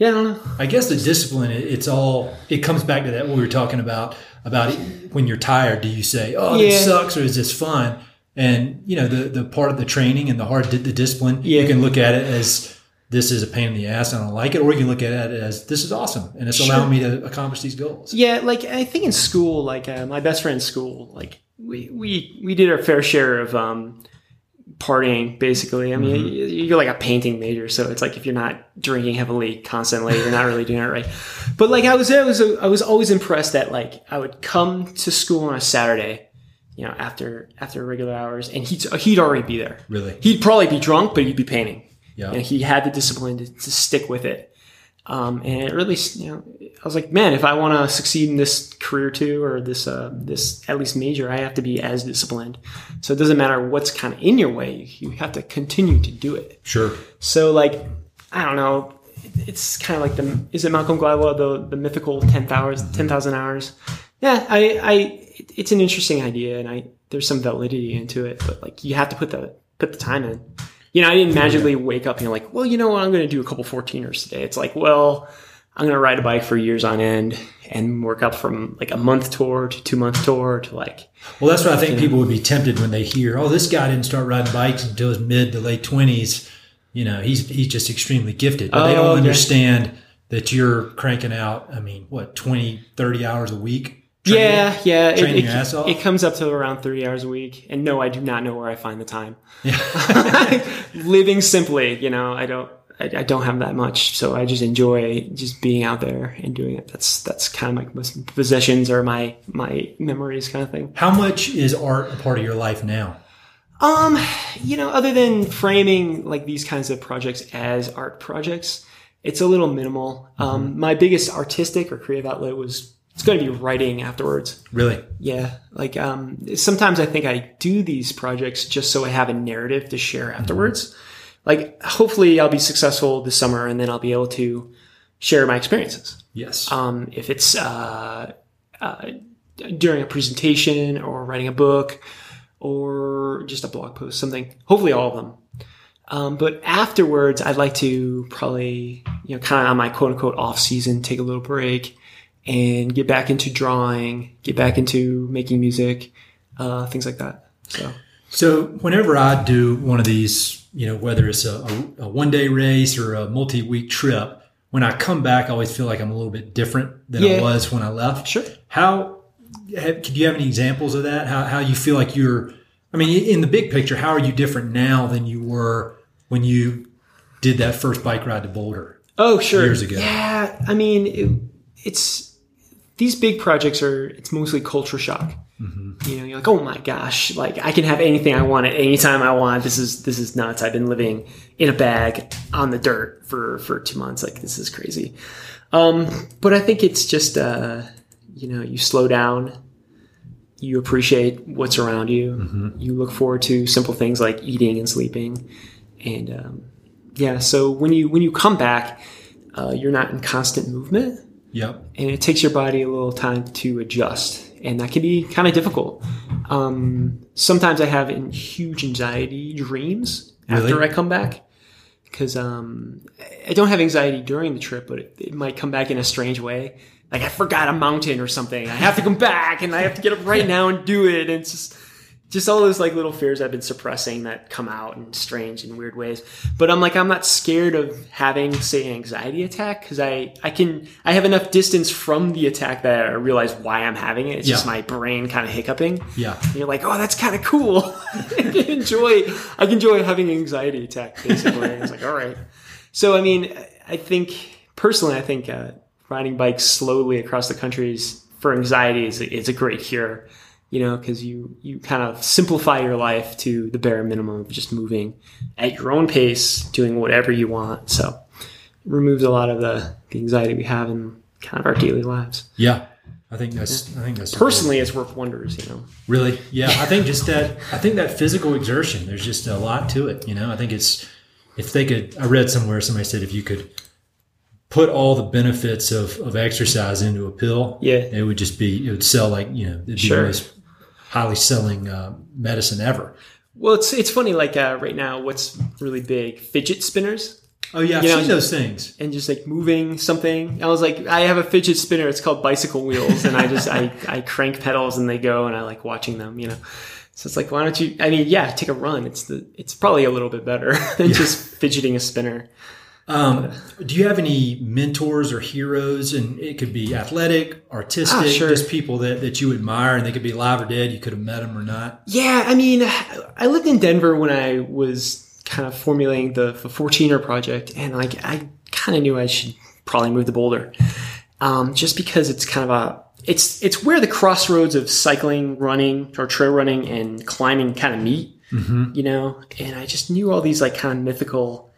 yeah, I don't know.
I guess the discipline, it's all, it comes back to that what we were talking about, about when you're tired, do you say, oh,
Yeah.
this sucks or is this fun? And, you know, the, the part of the training and the hard, the discipline,
Yeah.
you can look at it as this is a pain in the ass, I don't like it, or you can look at it as this is awesome and it's
Sure.
allowing me to accomplish these goals.
Yeah, like I think in school, like uh, my best friend in school, like we we we did our fair share of um, partying. Basically, I mean, mm-hmm. you- you're like a painting major, so it's like if you're not drinking heavily constantly, you're not really doing it right. But like I was, I was, I was always impressed that like I would come to school on a Saturday, you know, after after regular hours, and he'd he'd already be there.
Really?
He'd probably be drunk, but he'd be painting.
Yeah.
You know, he had the discipline to, to stick with it. Um, and it really, you know, I was like, man, if I want to succeed in this career too, or this, uh, this at least major, I have to be as disciplined. So it doesn't matter what's kind of in your way. You have to continue to do it.
Sure.
So like, I don't know. It's kind of like the, is it Malcolm Gladwell, the, the mythical 10,000 10,000 hours? Yeah. I, I, it's an interesting idea and I, there's some validity into it, but like you have to put the, put the time in. You know, I didn't magically wake up and you're like, well, you know what, I'm going to do a couple 14ers today. It's like, well, I'm going to ride a bike for years on end and work up from like a month tour to two month tour to like.
Well, that's what I think people would be tempted when they hear, oh, this guy didn't start riding bikes until his mid to late 20s. You know, he's, he's just extremely gifted, but they
Oh,
don't
okay.
understand that you're cranking out, I mean, what, 20, 30 hours a week? Training?
Yeah, yeah. It,
training
it,
your ass off?
it comes up to around 30 hours a week. And no, I do not know where I find the time. Yeah. Living simply, you know, I don't. I, don't have that much, so I just enjoy just being out there and doing it. That's that's kind of my most possessions or my my memories kind of thing.
How much is art a part of your life now?
Um, you know, other than framing like these kinds of projects as art projects, it's a little minimal. Um, my biggest artistic or creative outlet was it's going to be writing afterwards.
Really?
Yeah, like um, sometimes I think I do these projects just so I have a narrative to share afterwards. Like, hopefully, I'll be successful this summer, and then I'll be able to share my experiences.
Yes.
Um, if it's uh, uh, during a presentation or writing a book or just a blog post, something. Hopefully, all of them. Um, but afterwards, I'd like to probably, you know, kind of on my quote unquote off season, take a little break and get back into drawing, get back into making music, uh, things like that. So,
So whenever I do one of these, you know, whether it's a, a, a one day race or a multi week trip, when I come back, I always feel like I'm a little bit different than
Yeah.
I was when I left.
Sure.
How have, could you have any examples of that? How, how you feel like you're, I mean, in the big picture, how are you different now than you were when you did that first bike ride to Boulder?
oh, sure.
Years ago.
Yeah. I mean, it, it's these big projects are, it's mostly culture shock. You know, you're like, oh my gosh, like I can have anything I want at any time I want. This is this is nuts. I've been living in a bag on the dirt for for two months. Like this is crazy. Um, but I think it's just uh, you know, you slow down, you appreciate what's around you, you look forward to simple things like eating and sleeping, and um, yeah. So when you when you come back, uh, you're not in constant movement
Yep.
and it takes your body a little time to adjust. And that can be kind of difficult. Um, sometimes i have in huge anxiety dreams after
Really?
i come back. Because um, i don't have anxiety during the trip but it, it might come back in a strange way. Like i forgot a mountain or something. I have to come back and i have to get up right now and do it. And it's just just all those like little fears I've been suppressing that come out in strange and weird ways. But I'm like, I'm not scared of having, say, an anxiety attack because I, I can, I have enough distance from the attack that I realize why I'm having it. It's just my brain kind of hiccuping.
Yeah.
And you're like, oh, that's kind of cool. I can enjoy, I can enjoy having an anxiety attack basically. I was like, all right. So, I mean, I think personally, I think uh, riding bikes slowly across the countries for anxiety is, is a great cure you know, because you you kind of simplify your life to the bare minimum of just moving at your own pace, doing whatever you want. So it removes a lot of the, the anxiety we have in kind of our daily lives.
Yeah. I think that's, I think that's
Personally, it's worth wonders. You know,
Really? Yeah. I think just that, I think that physical exertion, there's just a lot to it. You know, I think it's, if they could, I read somewhere, somebody said if you could put all the benefits of, of exercise into a pill,
Yeah.
it would just be, it would sell like, you know, it'd be
Sure.
the most highly selling uh, medicine ever.
well, it's it's funny. Like uh, right now, what's really big? Fidget spinners.
Oh, yeah. I've
You know,
seen those things.
and just like moving something. I was like, I have a fidget spinner. It's called bicycle wheels, and I just I I crank pedals and they go, and I like watching them. You know, so it's like, why don't you? I mean, yeah, take a run. It's the it's probably a little bit better than just fidgeting a spinner.
Um, do you have any mentors or heroes? And it could be athletic, artistic,
Ah, sure.
just people that, that you admire and they could be alive or dead. You could have met them or not.
Yeah, I mean, I lived in Denver when I was kind of formulating the, the 14er project, and like I kind of knew I should probably move to Boulder, um, just because it's kind of a it's it's where the crossroads of cycling, running, or trail running and climbing kind of meet, you know. And I just knew all these like kind of mythical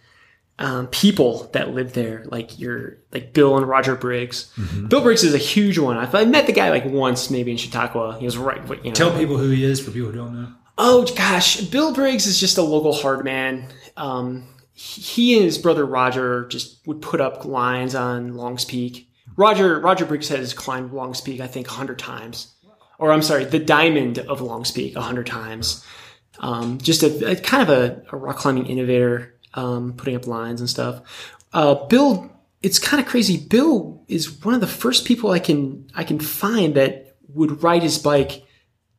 um, people that lived there, like your like Bill and Roger Briggs. Bill Briggs is a huge one. I, I met the guy like once, maybe in Chautauqua. He was right, you know,
Tell people who he is for people who don't know.
Oh gosh, Bill Briggs is just a local hard man. Um, he and his brother Roger just would put up lines on Longs Peak. Roger Roger Briggs has climbed Longs Peak, I think, hundred times, or I'm sorry, the Diamond of Longs Peak, hundred times. Um, just a, a kind of a, a rock climbing innovator, um, putting up lines and stuff. Uh, Bill, it's kind of crazy. Bill is one of the first people I can I can find that would ride his bike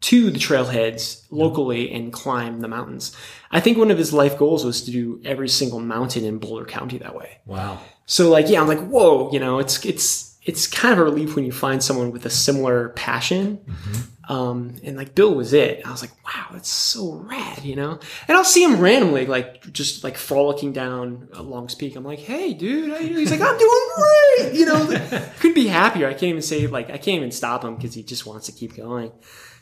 to the trailheads locally and climb the mountains. I think one of his life goals was to do every single mountain in Boulder County that way.
Wow.
So like, yeah, I'm like, whoa, you know, it's it's it's kind of a relief when you find someone with a similar passion. Um, and like Bill was it. I was like, wow, that's so rad, you know. And I'll see him randomly, like just like frolicking down a Longs Peak. I'm like, hey, dude, how you doing? He's like, I'm doing great, you know. Couldn't be happier. I can't even say like I can't even stop him because he just wants to keep going.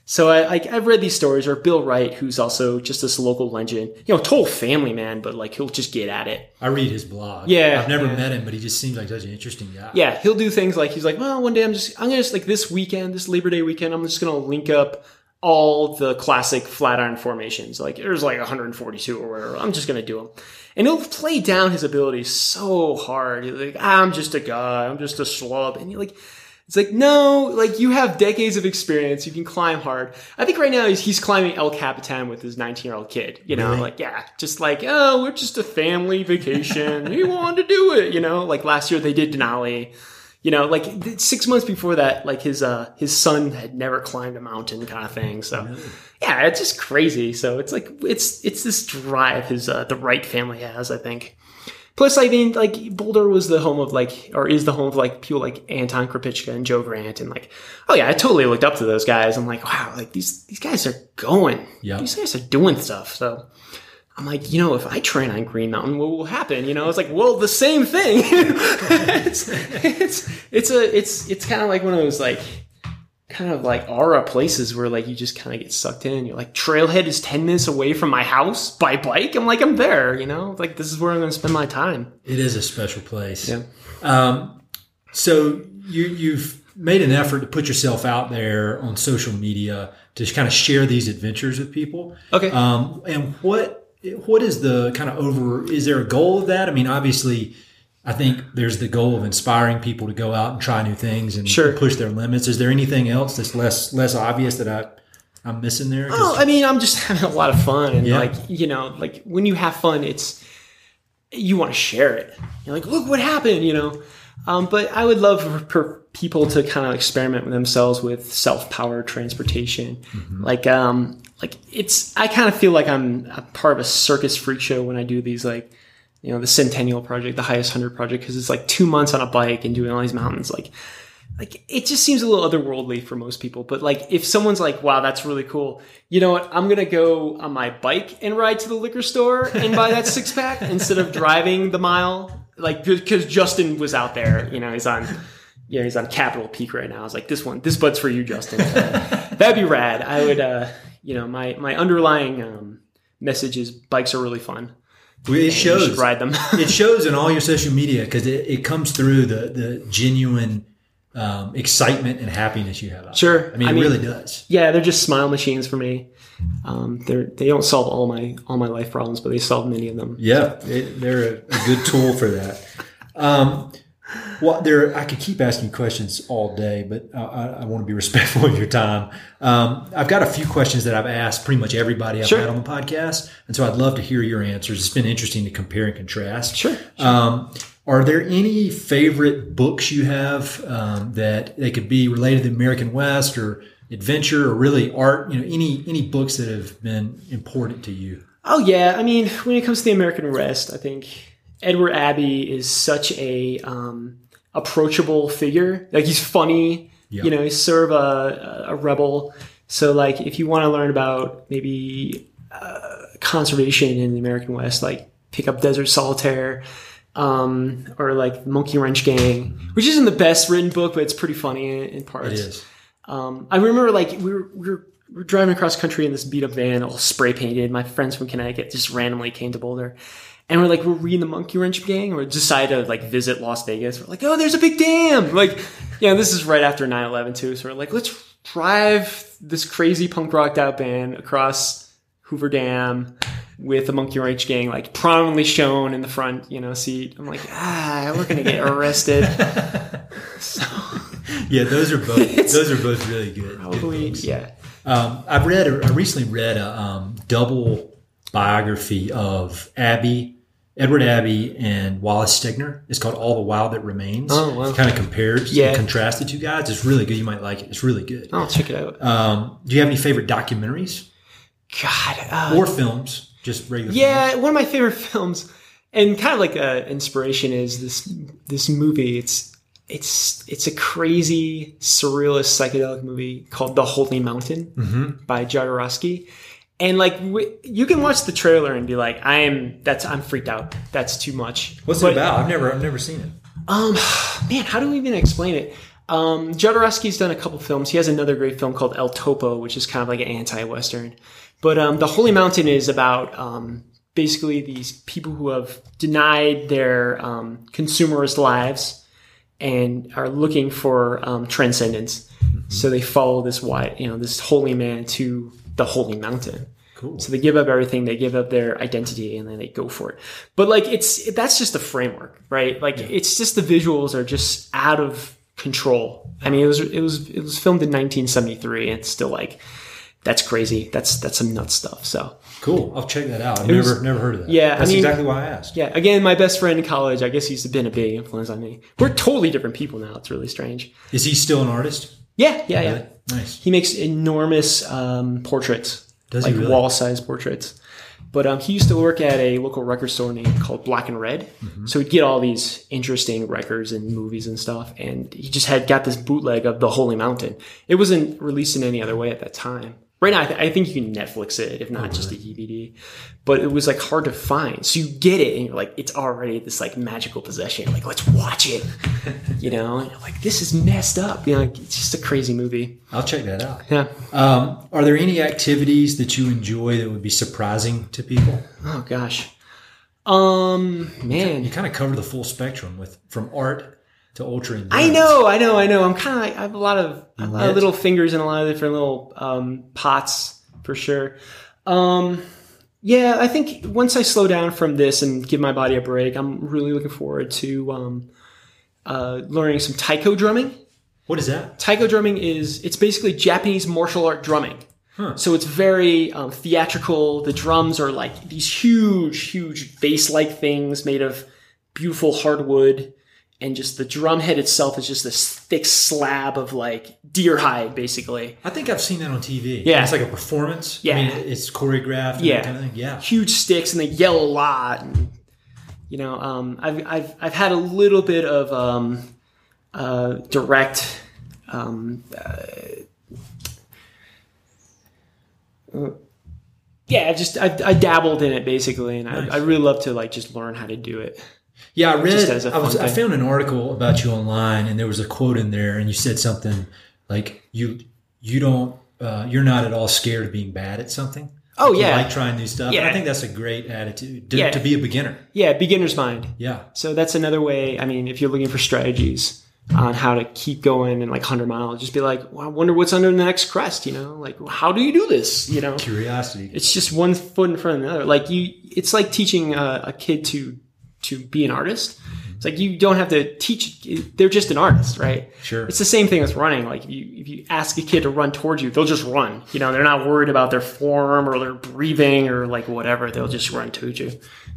So I, like I've read these stories, or Bill Wright, who's also just this local legend, you know, total family man, but like he'll just get at it.
I read his blog.
Yeah,
I've never
yeah.
met him, but he just seems like such an interesting guy.
Yeah, he'll do things like he's like, well, one day I'm just I'm gonna just like this weekend, this Labor Day weekend, I'm just gonna link up all the classic Flatiron formations. Like there's like 142 or whatever. I'm just gonna do them, and he'll play down his abilities so hard. He's like, I'm just a guy, I'm just a schlub, and you're like. It's like, no, like you have decades of experience. You can climb hard. I think right now he's, he's climbing El Capitan with his 19 year old kid. You know,
Really?
like, yeah, just like, oh, we're just a family vacation. he wanted to do it. You know, like last year they did Denali. You know, like th- six months before that, like his, uh, his son had never climbed a mountain kind of thing. So yeah, it's just crazy. So it's like, it's, it's this drive his, uh, the Wright family has, I think. Plus, I mean, like Boulder was the home of like, or is the home of like people like Anton Krupicka and Joe Grant, and like, oh yeah, I totally looked up to those guys. I'm like, wow, like these these guys are going.
Yeah.
these guys are doing stuff. So I'm like, you know, if I train on Green Mountain, what will happen? You know, it's like, well, the same thing. it's, it's it's a it's it's kind of like one of those like kind of like aura places where like you just kind of get sucked in. You're like, Trailhead is ten minutes away from my house by bike. I'm like, I'm there. You know, like this is where I'm going to spend my time.
It is a special place.
Yeah.
Um, so you, you've made an effort to put yourself out there on social media to kind of share these adventures with people.
Okay.
Um, and what what is the kind of over? Is there a goal of that? I mean, obviously, I think there's the goal of inspiring people to go out and try new things and
Sure.
push their limits. Is there anything else that's less less obvious that I I'm missing there?
Oh, I mean, I'm just having a lot of fun, and
Yeah.
like you know, like when you have fun, it's you want to share it. You're like, look what happened, you know. Um, but I would love for, for people to kind of experiment with themselves with self-powered transportation. Like, um, like it's. I kind of feel like I'm a part of a circus freak show when I do these like. You know the Centennial Project, the Highest Hundred Project, because it's like two months on a bike and doing all these mountains. Like, like it just seems a little otherworldly for most people. But like if someone's like wow that's really cool you know what? I'm gonna go on my bike and ride to the liquor store and buy that six pack instead of driving the mile like because justin was out there you know he's on yeah he's on capitol peak right now. I was like this one this bud's for you justin. That'd be rad. I would uh you know my my underlying um message is bikes are really fun
it shows.
ride them
it shows in all your social media because it, it comes through the the genuine um, excitement and happiness you have. Out
Sure.
I mean,
I
it
mean-
really does.
yeah, they're just smile machines for me. Um, they're they don't solve all my all my life problems, but they solve many of them.
Yeah, it, they're a, a good tool for that. Um, well, there I could keep asking questions all day, but I, I, I want to be respectful of your time. Um, I've got a few questions that I've asked pretty much everybody I've
Sure.
had on the podcast, and so I'd love to hear your answers. It's been interesting to compare and contrast.
Sure.
Um, are there any favorite books you have um, that they could be related to the American West or adventure or really art? You know, any any books that have been important to you?
Oh yeah, I mean, when it comes to the American West, I think Edward Abbey is such a um, approachable figure. Like he's funny.
Yeah.
You know, he's sort of a, a rebel. So like, if you want to learn about maybe uh, conservation in the American West, like pick up Desert Solitaire. Um, or like Monkey Wrench Gang, which isn't the best written book, but it's pretty funny in, in parts.
It is.
Um, I remember like we were, we were we were driving across country in this beat up van, all spray painted. My friends from Connecticut just randomly came to Boulder, and we're like we're reading the Monkey Wrench Gang. We decide to like visit Las Vegas. We're like, oh, there's a big dam. Like, yeah, this is right after 9-11 too. So we're like, let's drive this crazy punk rocked out band across Hoover Dam with the Monkey Wrench Gang like prominently shown in the front, you know, seat. I'm like, ah, we're gonna get arrested. so
Yeah, those are both those are both really good. good
probably
books.
yeah
Um, I've read. I recently read a um, double biography of Abbey, Edward Abbey, and Wallace Stegner. It's called All the Wild That Remains.
Oh, wow.
Kind of compares,
Yeah.
and contrasts the two guys. It's really good. You might like it. It's really good.
I'll check it out.
Um, do you have any favorite documentaries
God. Uh,
or films? Just regular. films?
Yeah, one of my favorite films, and kind of like a inspiration is this this movie. It's it's it's a crazy surrealist psychedelic movie called The Holy Mountain by Jodorowsky. And like w- you can watch the trailer and be like, I am that's I'm freaked out. That's too much.
What's
But-
it about? I've never. I've never seen it.
Um, man, how do we even explain it? Um, Jodorowsky's done a couple films. He has another great film called El Topo, which is kind of like an anti-western. But um, the Holy Mountain is about um, basically these people who have denied their um, consumerist lives and are looking for um, transcendence. So they follow this white, you know, this holy man to the Holy Mountain.
Cool.
So they give up everything, they give up their identity, and then they go for it. But like it's that's just a framework, right? Like it's just the visuals are just out of control. I mean, it was it was it was filmed in 1973, and it's still like that's crazy. That's that's some nuts stuff. So
Cool. I'll check that out. I've
was-
never never heard of that.
Yeah, I
that's
mean-
exactly why I asked.
yeah, again, my best friend in college, I guess he's been a big influence on me. We're totally different people now. It's really strange.
Is he still an artist?
Yeah, yeah, yeah.
Nice.
He makes enormous um, portraits,
Does
like
really?
wall-sized portraits. But um, he used to work at a local record store named called Black and Red.
Mm-hmm.
So he'd get all these interesting records and movies and stuff. And he just had got this bootleg of The Holy Mountain. It wasn't released in any other way at that time. Right now, I, th- I think you can Netflix it, if
Oh,
not just a DVD. But it was like hard to find. So you get it, and you're like, it's already this like magical possession. You're like, let's watch it. you know, and like, this is messed up. You know, like, it's just a crazy movie.
I'll check that out.
Yeah.
Um, are there any activities that you enjoy that would be surprising to people?
Oh gosh. Um, man.
You kind of cover the full spectrum with from art to ultra.
I know, I know, I know. I'm kind of, I have a lot of, a lot of
knit?
little fingers in a lot of different little um, pots for sure. Um, yeah, I think once I slow down from this and give my body a break, I'm really looking forward to um, uh, learning some taiko drumming.
What is that?
Taiko drumming is it's basically Japanese martial art drumming. So it's very um, theatrical. The drums are like these huge, huge vase-like things made of beautiful hardwood, and just the drum head itself is just this thick slab of like deer hide, basically.
I think I've seen that on TV.
Yeah.
it's like a performance.
Yeah.
I mean, it's choreographed. And
Yeah.
that kind of thing. Yeah,
Huge sticks, and they yell a lot. And, you know, um, I've, I've I've had a little bit of um, uh, direct. Um, uh, yeah, I just I, I dabbled in it basically, and I, I really love to like just learn how to do it.
Yeah. I read.
Just as a
I, was, I found an article about you online, and there was a quote in there, and you said something like you you don't uh, you're not at all scared of being bad at something.
Oh,
You
yeah.
like trying new stuff. And I think that's a great attitude to,
Yeah.
to be a beginner.
Yeah, beginner's mind.
Yeah,
So that's another way. I mean, if you're looking for strategies on how to keep going and like 100 miles, just be like, well, I wonder what's under the next crest. You know, like how do you do this? You know,
curiosity.
it's just one foot in front of the other. Like you, it's like teaching a, a kid to to be an artist. It's like you don't have to teach; they're just an artist, right?
Sure.
It's the same thing with running. Like if you if you ask a kid to run towards you, they'll just run. You know, they're not worried about their form or their breathing or like whatever. They'll just run towards you.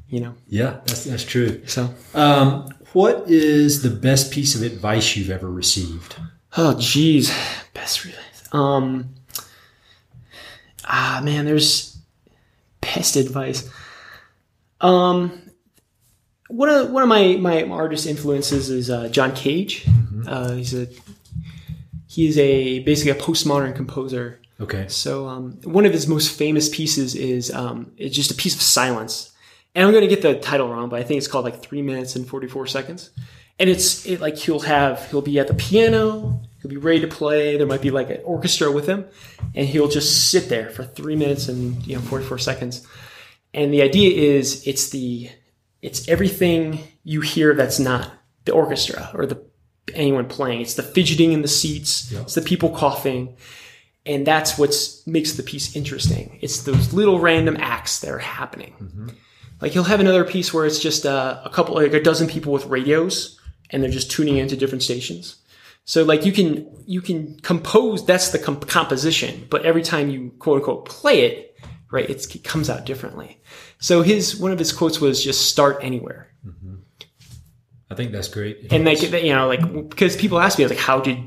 You know,
Yeah, that's that's true.
so
Um, what is the best piece of advice you've ever received?
Oh, geez, best. Um, ah, man, there's best advice. Um, one of one of my my artist influences is uh, John Cage. Uh, he's a he is a basically a postmodern composer.
Okay.
So um, one of his most famous pieces is um, it's just a piece of silence, and I'm going to get the title wrong, but I think it's called like three minutes and 44 seconds. And it's it, like he'll have he'll be at the piano, he'll be ready to play. There might be like an orchestra with him, and he'll just sit there for three minutes and you know 44 seconds. And the idea is it's the it's everything you hear that's not the orchestra or the anyone playing. It's the fidgeting in the seats. It's the people coughing and that's what makes the piece interesting. It's those little random acts that are happening. Like he'll have another piece where it's just uh, a couple, like a dozen people with radios, and they're just tuning into different stations. So like you can you can compose that's the comp- composition, but every time you quote unquote play it, right, it's, it comes out differently. So his one of his quotes was just start anywhere.
I think that's great.
And like you know like because people ask me like how did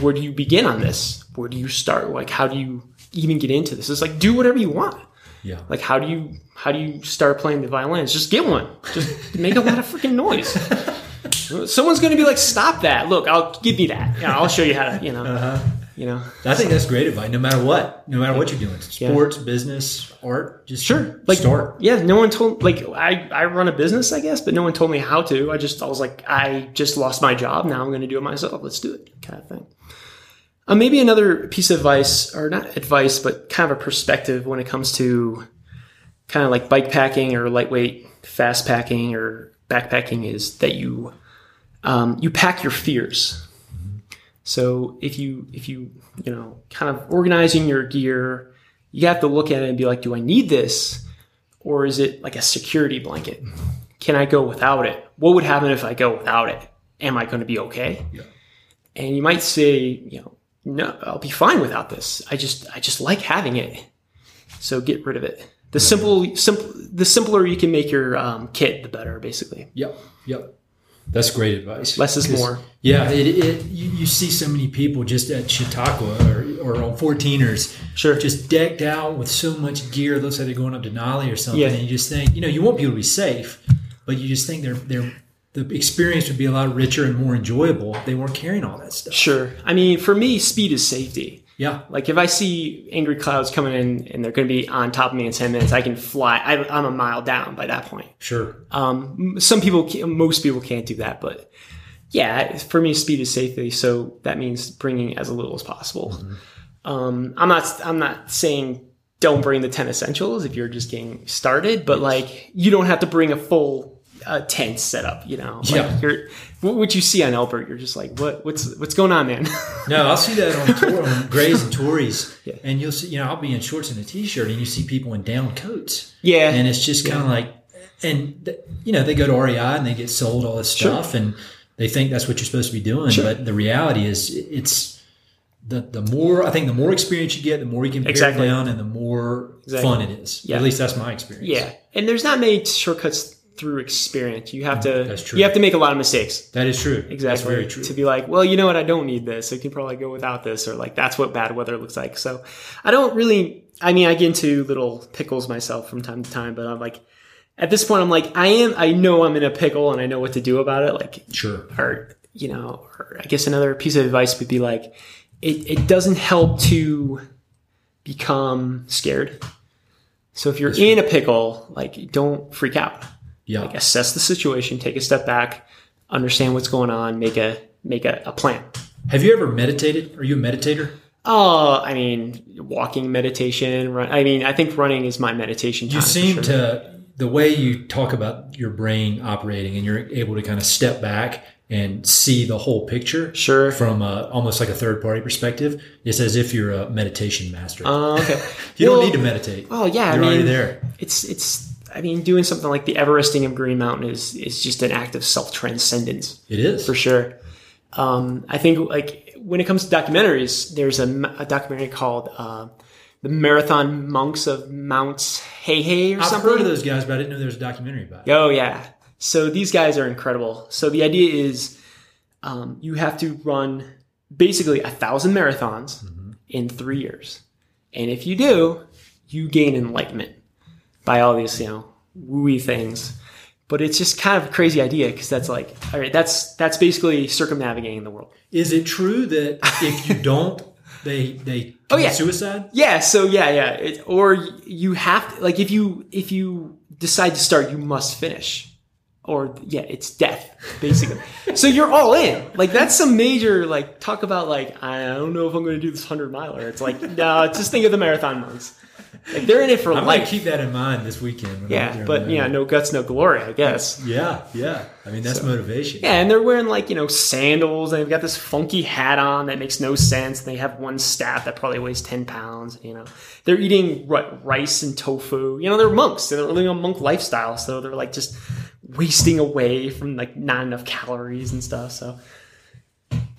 where do you begin on this? Where do you start? Like how do you even get into this? It's like do whatever you want.
yeah,
Like how do you how do you start playing the violins? Just get one. Just make a lot of freaking noise. Someone's going to be like, "Stop that! Look, I'll give you that. You know, I'll show you how to. You know,
Uh-huh.
You know."
I think that's great advice. No matter what, no matter what you're doing, sports, business, art, just
Sure. Like
start.
Yeah, no one told like I I run a business, I guess, but no one told me how to. I just I was like I just lost my job. Now I'm going to do it myself. Let's do it, kind of thing. Uh, maybe another piece of advice, or not advice, but kind of a perspective when it comes to kind of like bike packing or lightweight fast packing or backpacking is that you um, you pack your fears. So if you if you you know kind of organizing your gear, you have to look at it and be like, do I need this, or is it like a security blanket? Can I go without it? What would happen if I go without it? Am I going to be okay?
Yeah.
And you might say, you know, no, I'll be fine without this. I just I just like having it. So get rid of it. The simple, simple, the simpler you can make your um, kit, the better. Basically,
Yep, yep. That's great advice.
less is
'Cause-
more.
Yeah, it, it you, you see so many people just at Chautauqua or, or on 14ers,
Sure.
just decked out with so much gear. It Looks like they're going up to Denali or something.
Yeah.
And you just think, you know, you want people to be safe, but you just think they're they're the experience would be a lot richer and more enjoyable if they weren't carrying all that stuff.
Sure. I mean, for me, speed is safety.
Yeah,
Like if I see angry clouds coming in and they're going to be on top of me in 10 minutes, I can fly. I, I'm a mile down by that point.
sure.
Um, some people, most people can't do that, but yeah, for me, speed is safety. So that means bringing as little as possible. Um, I'm not, I'm not saying don't bring the 10 essentials if you're just getting started, but like you don't have to bring a full uh, tent setup, you know, like
Yeah.
What you see on Elbert, you're just like, what, what's, what's going on, man?
No, I'll see that on tour on Grays and Torreys,
Yeah.
and you'll see. You know, I'll be in shorts and a t-shirt, and you see people in down coats.
yeah.
and it's just kind of like and th- you know they go to REI and they get sold all this
Sure.
stuff and they think that's what you're supposed to be doing
Sure.
but the reality is it's the the more I think the more experience you get the more you can pare
Exactly.
down and the more
Exactly.
fun it is
Yeah.
at least that's my experience
Yeah, and there's not many shortcuts through experience. You have to.
That's true.
You have to make a lot of mistakes.
that is true
Exactly.
that's very true
To be like, well, you know what? I don't need this. I can probably go without this, or like that's what bad weather looks like. So, I don't really. I mean, I get into little pickles myself from time to time, but I'm like, at this point, I'm like, I am. I know I'm in a pickle, and I know what to do about it. Like,
sure
or you know, or I guess another piece of advice would be like, it, it doesn't help to become scared. So if you're in a pickle, like don't freak out.
Yeah
Like assess the situation, take a step back, understand what's going on, make a make a, a plan.
have you ever meditated are you a meditator
Oh, I mean, walking meditation. Run, I mean, I think running is my meditation.
You seem
sure.
to the way you talk about your brain operating and you're able to kind of step back and see the whole picture
Sure.
from a, almost like a third party perspective. It's as if you're a meditation master.
Uh, okay.
you don't need to meditate.
Oh yeah,
you're
I mean,
already there.
It's it's. I mean, doing something like the Everesting of Green Mountain is is just an act of self transcendence
It is.
for sure. Um, I think like when it comes to documentaries, there's a documentary called uh, "The Marathon Monks of Mount Hiei" or
I've
something.
heard of those guys, but I didn't know there was a documentary about it.
Oh yeah. So these guys are incredible. So the idea is um, you have to run basically a thousand marathons in three years, and if you do, you gain enlightenment by all these you know wooey things. But it's just kind of a crazy idea because that's like, all right, that's that's basically circumnavigating the world.
Is it true that if you don't, they they
Oh,
commit
yeah.
suicide?
Yeah. So yeah, yeah. It, or you have to like if you if you decide to start, you must finish. Or yeah, it's death basically. so you're all in. Like that's some major like talk about like I don't know if I'm going to do this hundred miler. It's like no, just think of the marathon monks. Like they're in it for life.
I might
life.
keep that in mind this weekend. when I'm
yeah, but yeah, no guts, no glory. I guess.
yeah, yeah. I mean, that's motivation.
Yeah, and they're wearing like you know sandals, and they've got this funky hat on that makes no sense. They have one staff that probably weighs ten pounds. You know, they're eating rice and tofu. You know, they're monks. They're living a monk lifestyle, so they're like just wasting away from like not enough calories and stuff. So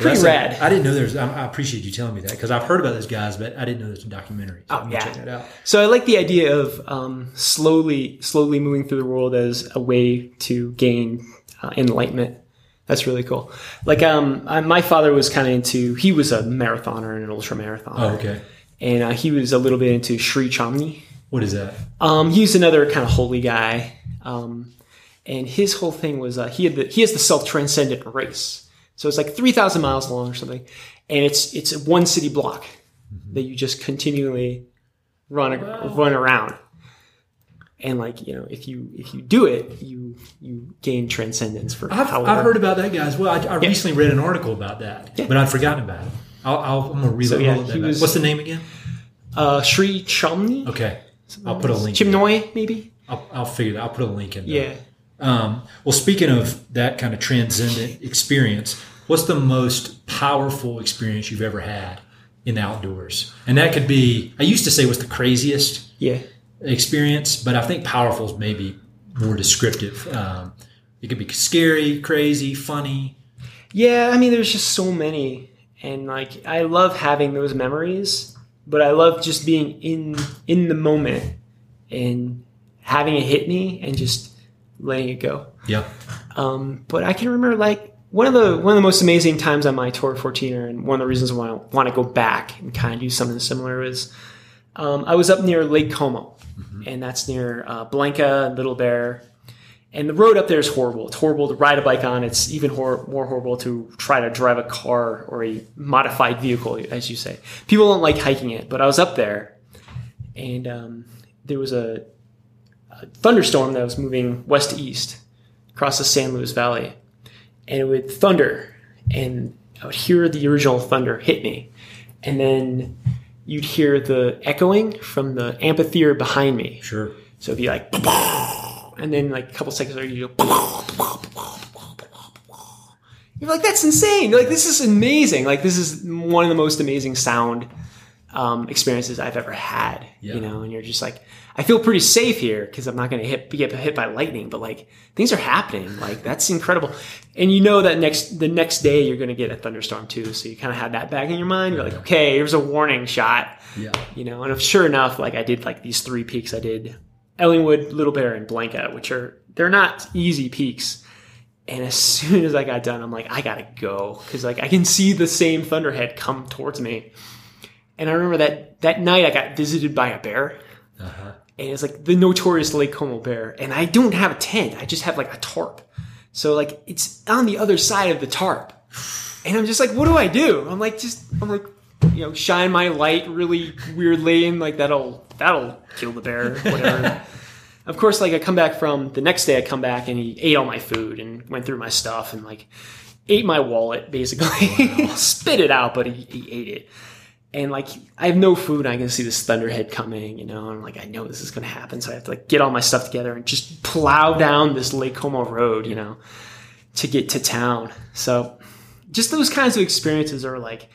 Pretty
That's
rad.
like- I didn't know there's. I, I appreciate you telling me that because I've heard about those guys, but I didn't know there's a documentary. So
Oh,
I'm
yeah.
check that out.
So I like the idea of um, slowly, slowly moving through the world as a way to gain uh, enlightenment. That's really cool. Like, um, I, my father was kind of into. He was a marathoner and an ultra marathoner.
Oh, okay.
And uh, he was a little bit into Sri Chamni.
What is that?
Um, he's another kind of holy guy. Um, and his whole thing was uh, he had the he has the self transcendent race. So it's like three thousand miles long or something, and it's it's a one city block that you just continually run run around. And like you know, if you if you do it, you you gain transcendence for
I've,
however.
I've heard about that guy as well. I, I recently read an article about that, but I'd forgotten about it. I'll, I'll, I'm gonna read
So,
it.
yeah,
that
was-
What's the name again?
uh, Sri Chamni,
Okay, I'll put a link.
Chinmoy maybe.
I'll, I'll figure that. I'll put a link in.
Yeah.
Um, well, speaking of that kind of transcendent experience, what's the most powerful experience you've ever had in the outdoors? And that could be. I used to say what's the craziest
Yeah.
experience, but I think powerful is maybe more descriptive. Um, it could be scary, crazy, funny.
Yeah, I mean, there's just so many, and like I love having those memories, but I love just being in in the moment and having it hit me and just letting it go.
Yeah.
Um, but I can remember like one of the one of the most amazing times on my tour 14er, and one of the reasons why I want to go back and kind of do something similar is um, I was up near Lake Como, and that's near uh, Blanca, Little Bear, and the road up there is horrible. It's horrible to ride a bike on. It's even hor- more horrible to try to drive a car or a modified vehicle, as you say. People don't like hiking it, but I was up there, and um, there was a, a thunderstorm that was moving west to east across the San Luis Valley, and it would thunder, and I would hear the original thunder hit me, and then you'd hear the echoing from the amphitheater behind me.
Sure.
So it'd be like, and then like a couple seconds later, you go. You're like, that's insane! Like this is amazing! Like this is one of the most amazing sound um, experiences I've ever had.
Yeah.
You know, and you're just like, I feel pretty safe here because I'm not going to hit get hit by lightning, but like things are happening. Like that's incredible, and you know that next the next day you're going to get a thunderstorm too. So you kind of have that back in your mind. You're like, okay, here's a warning shot
Yeah.
you know and if, sure enough like i did like these three peaks i did ellingwood little bear and blanca which are they're not easy peaks and as soon as i got done i'm like i gotta go because like i can see the same thunderhead come towards me and i remember that that night i got visited by a bear.
Uh-huh.
and it's like the notorious lake como bear. And i don't have a tent. I just have like a tarp. So like it's on the other side of the tarp. And i'm just like what do i do? I'm like just i'm like you know shine my light really weirdly and like that'll that'll kill the bear whatever. Of course like i come back from the next day i come back and he ate all my food and went through my stuff and like ate my wallet basically. Spit it out but he, he ate it and like I have no food, I can see this thunderhead coming, you know, and I'm like I know this is gonna happen, so I have to like get all my stuff together and just plow down this Lake Como road, you know, to get to town. So just those kinds of experiences are like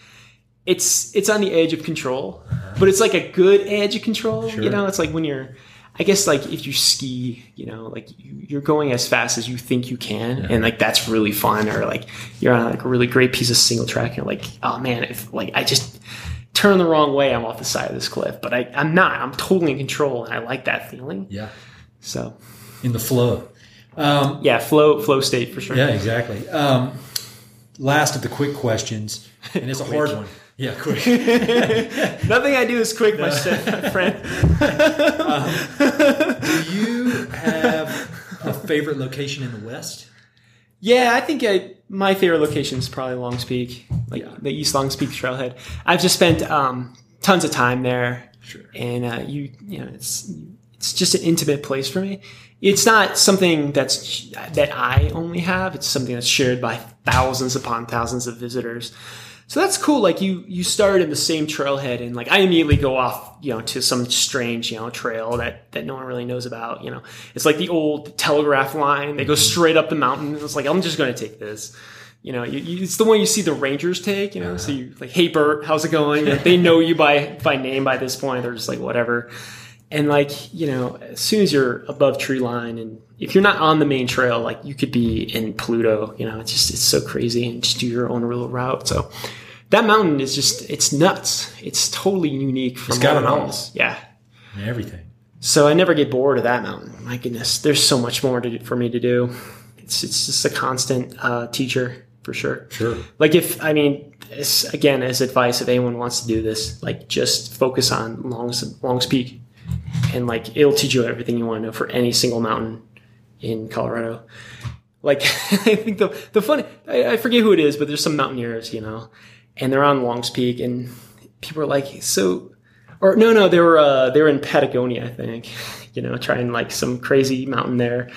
it's it's on the edge of control, uh-huh. but it's like a good edge of control, you know. It's like when you're, I guess like if you ski, you know, like you, you're going as fast as you think you can, and like that's really fun. Or like you're on like a really great piece of single track, and you're like, oh man, if like I just turn the wrong way, I'm off the side of this cliff. But I, I'm not. I'm totally in control, and I like that feeling.
Yeah.
So
In the flow. Um,
yeah, flow flow state for sure.
yeah, exactly. Um, last of the quick questions, and it's a hard one. Yeah, quick.
Nothing I do is quick, my st- friend.
Do you have a favorite location in the West?
Yeah, I think I, my favorite location is probably Longs Peak, like
Yeah.
the East Longs Peak Trailhead. I've just spent um, tons of time there,
Sure.
and uh, you you know it's it's just an intimate place for me. It's not something that's that I only have. It's something that's shared by thousands upon thousands of visitors. So that's cool. Like you, you start in the same trailhead, and like I immediately go off, you know, to some strange, you know, trail that that no one really knows about. You know, it's like the old telegraph line. They go mm-hmm. straight up the mountain. It's like I'm just going to take this. You know, you, you, it's the one you see the rangers take. You know, so you like, hey Bert, how's it going? They know you by by name by this point. They're just like whatever. And like, you know, as soon as you're above tree line and if you're not on the main trail, like you could be in Pluto, you know, it's just, it's so crazy and just do your own little route. So that mountain is just, it's nuts. It's totally unique from
It's got
all
it all.
Yeah.
And everything.
So I never get bored of that mountain. My goodness, there's so much more to, for me to do. It's, it's just a constant uh, teacher for sure.
Sure.
Like if I mean, as, again, as advice, if anyone wants to do this, like just focus on Longs Longs Peak, and like it'll teach you everything you want to know for any single mountain in Colorado. Like I think the the funny I, I forget who it is, but there's some mountaineers, you know, and they're on Longs Peak, and people are like, so, or no, no, they were uh, they were in Patagonia, I think, you know, trying like some crazy mountain there.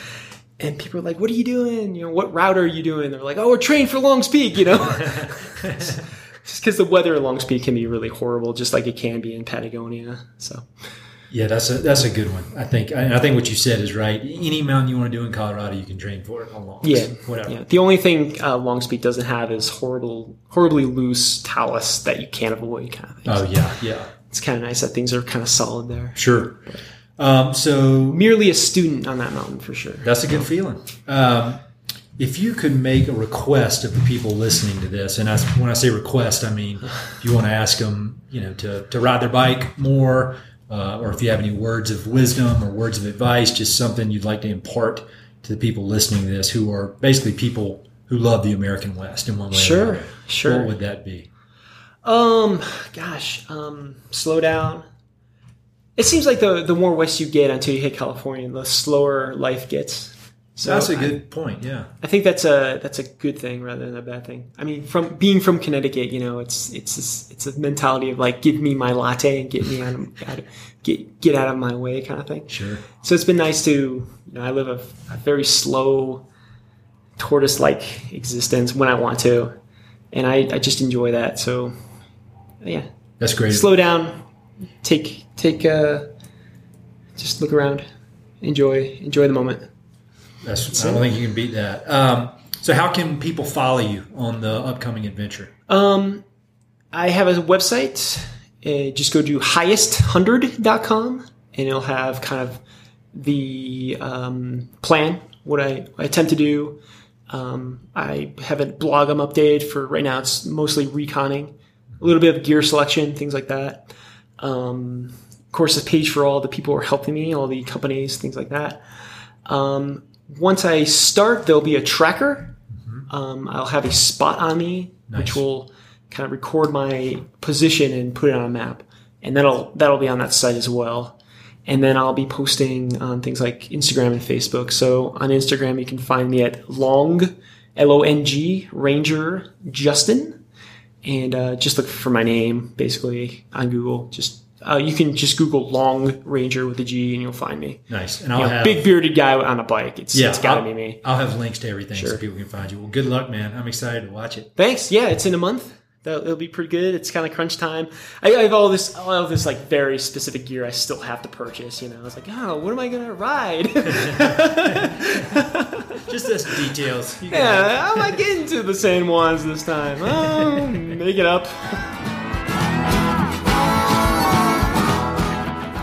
And people are like, "What are you doing? You know, what route are you doing?" They're like, "Oh, we're trained for Longs Peak," you know. just because the weather at Longs Peak can be really horrible, just like it can be in Patagonia. So,
Yeah, that's a that's a good one. I think and I think what you said is right. Any mountain you want to do in Colorado, you can train for it on longs.
yeah,
whatever.
Yeah. The only thing uh, Longs Peak doesn't have is horrible, horribly loose talus that you can't avoid. Kind of thing.
Oh yeah, yeah,
It's kind of nice that things are kind of solid there.
sure. Um, so
Merely a student on that mountain for sure.
that's a good feeling. Um, if you could make a request of the people listening to this, and I, when I say request, I mean if you want to ask them, you know, to, to ride their bike more, uh, or if you have any words of wisdom or words of advice, just something you'd like to impart to the people listening to this, who are basically people who love the American West in one way or
Sure,
another.
sure.
What would that be?
Um, gosh, um, slow down. It seems like the the more west you get until you hit California, the slower life gets. So
That's a good point. Yeah.
I think that's a that's a good thing rather than a bad thing. I mean, from being from Connecticut, you know, it's it's this, it's a mentality of like, give me my latte and get me out of, out of get get out of my way kind of thing.
Sure.
So it's been nice to, you know, I live a, a very slow, tortoise-like existence when I want to, and I, I just enjoy that. So, yeah,
That's great.
slow down, take take uh, just look around, enjoy enjoy the moment.
That's, I don't think you can beat that. Um, so, how can people follow you on the upcoming adventure?
Um, I have a website. Uh, just go to highest100.com and it'll have kind of the um, plan, what I, I attempt to do. Um, I have a blog I'm updated for right now. It's mostly reconning, a little bit of gear selection, things like that. Um, of course, a page for all the people who are helping me, all the companies, things like that. Um, once I start, there'll be a tracker. Um, I'll have a spot on me,
Nice.
which will kind of record my position and put it on a map, and that'll that'll be on that site as well. And then I'll be posting on things like Instagram and Facebook. So on Instagram, you can find me at long, L O N G Ranger Justin, and uh, just look for my name basically on Google. Just uh, you can just Google Long Ranger with a G, and you'll find me.
Nice. And I'll
You know,
have
big bearded guy on a bike. It's,
yeah,
it's got to be me.
I'll have links to everything so people can find you. Well, good luck, man. I'm excited to watch it.
Thanks. Yeah, it's in a month. That'll, it'll be pretty good. It's kind of crunch time. I, I have all this, all of this like very specific gear I still have to purchase. You know, it's like, oh, what am I gonna ride?
Just this details.
Yeah, how am I getting to the same ones this time? Oh, make it up.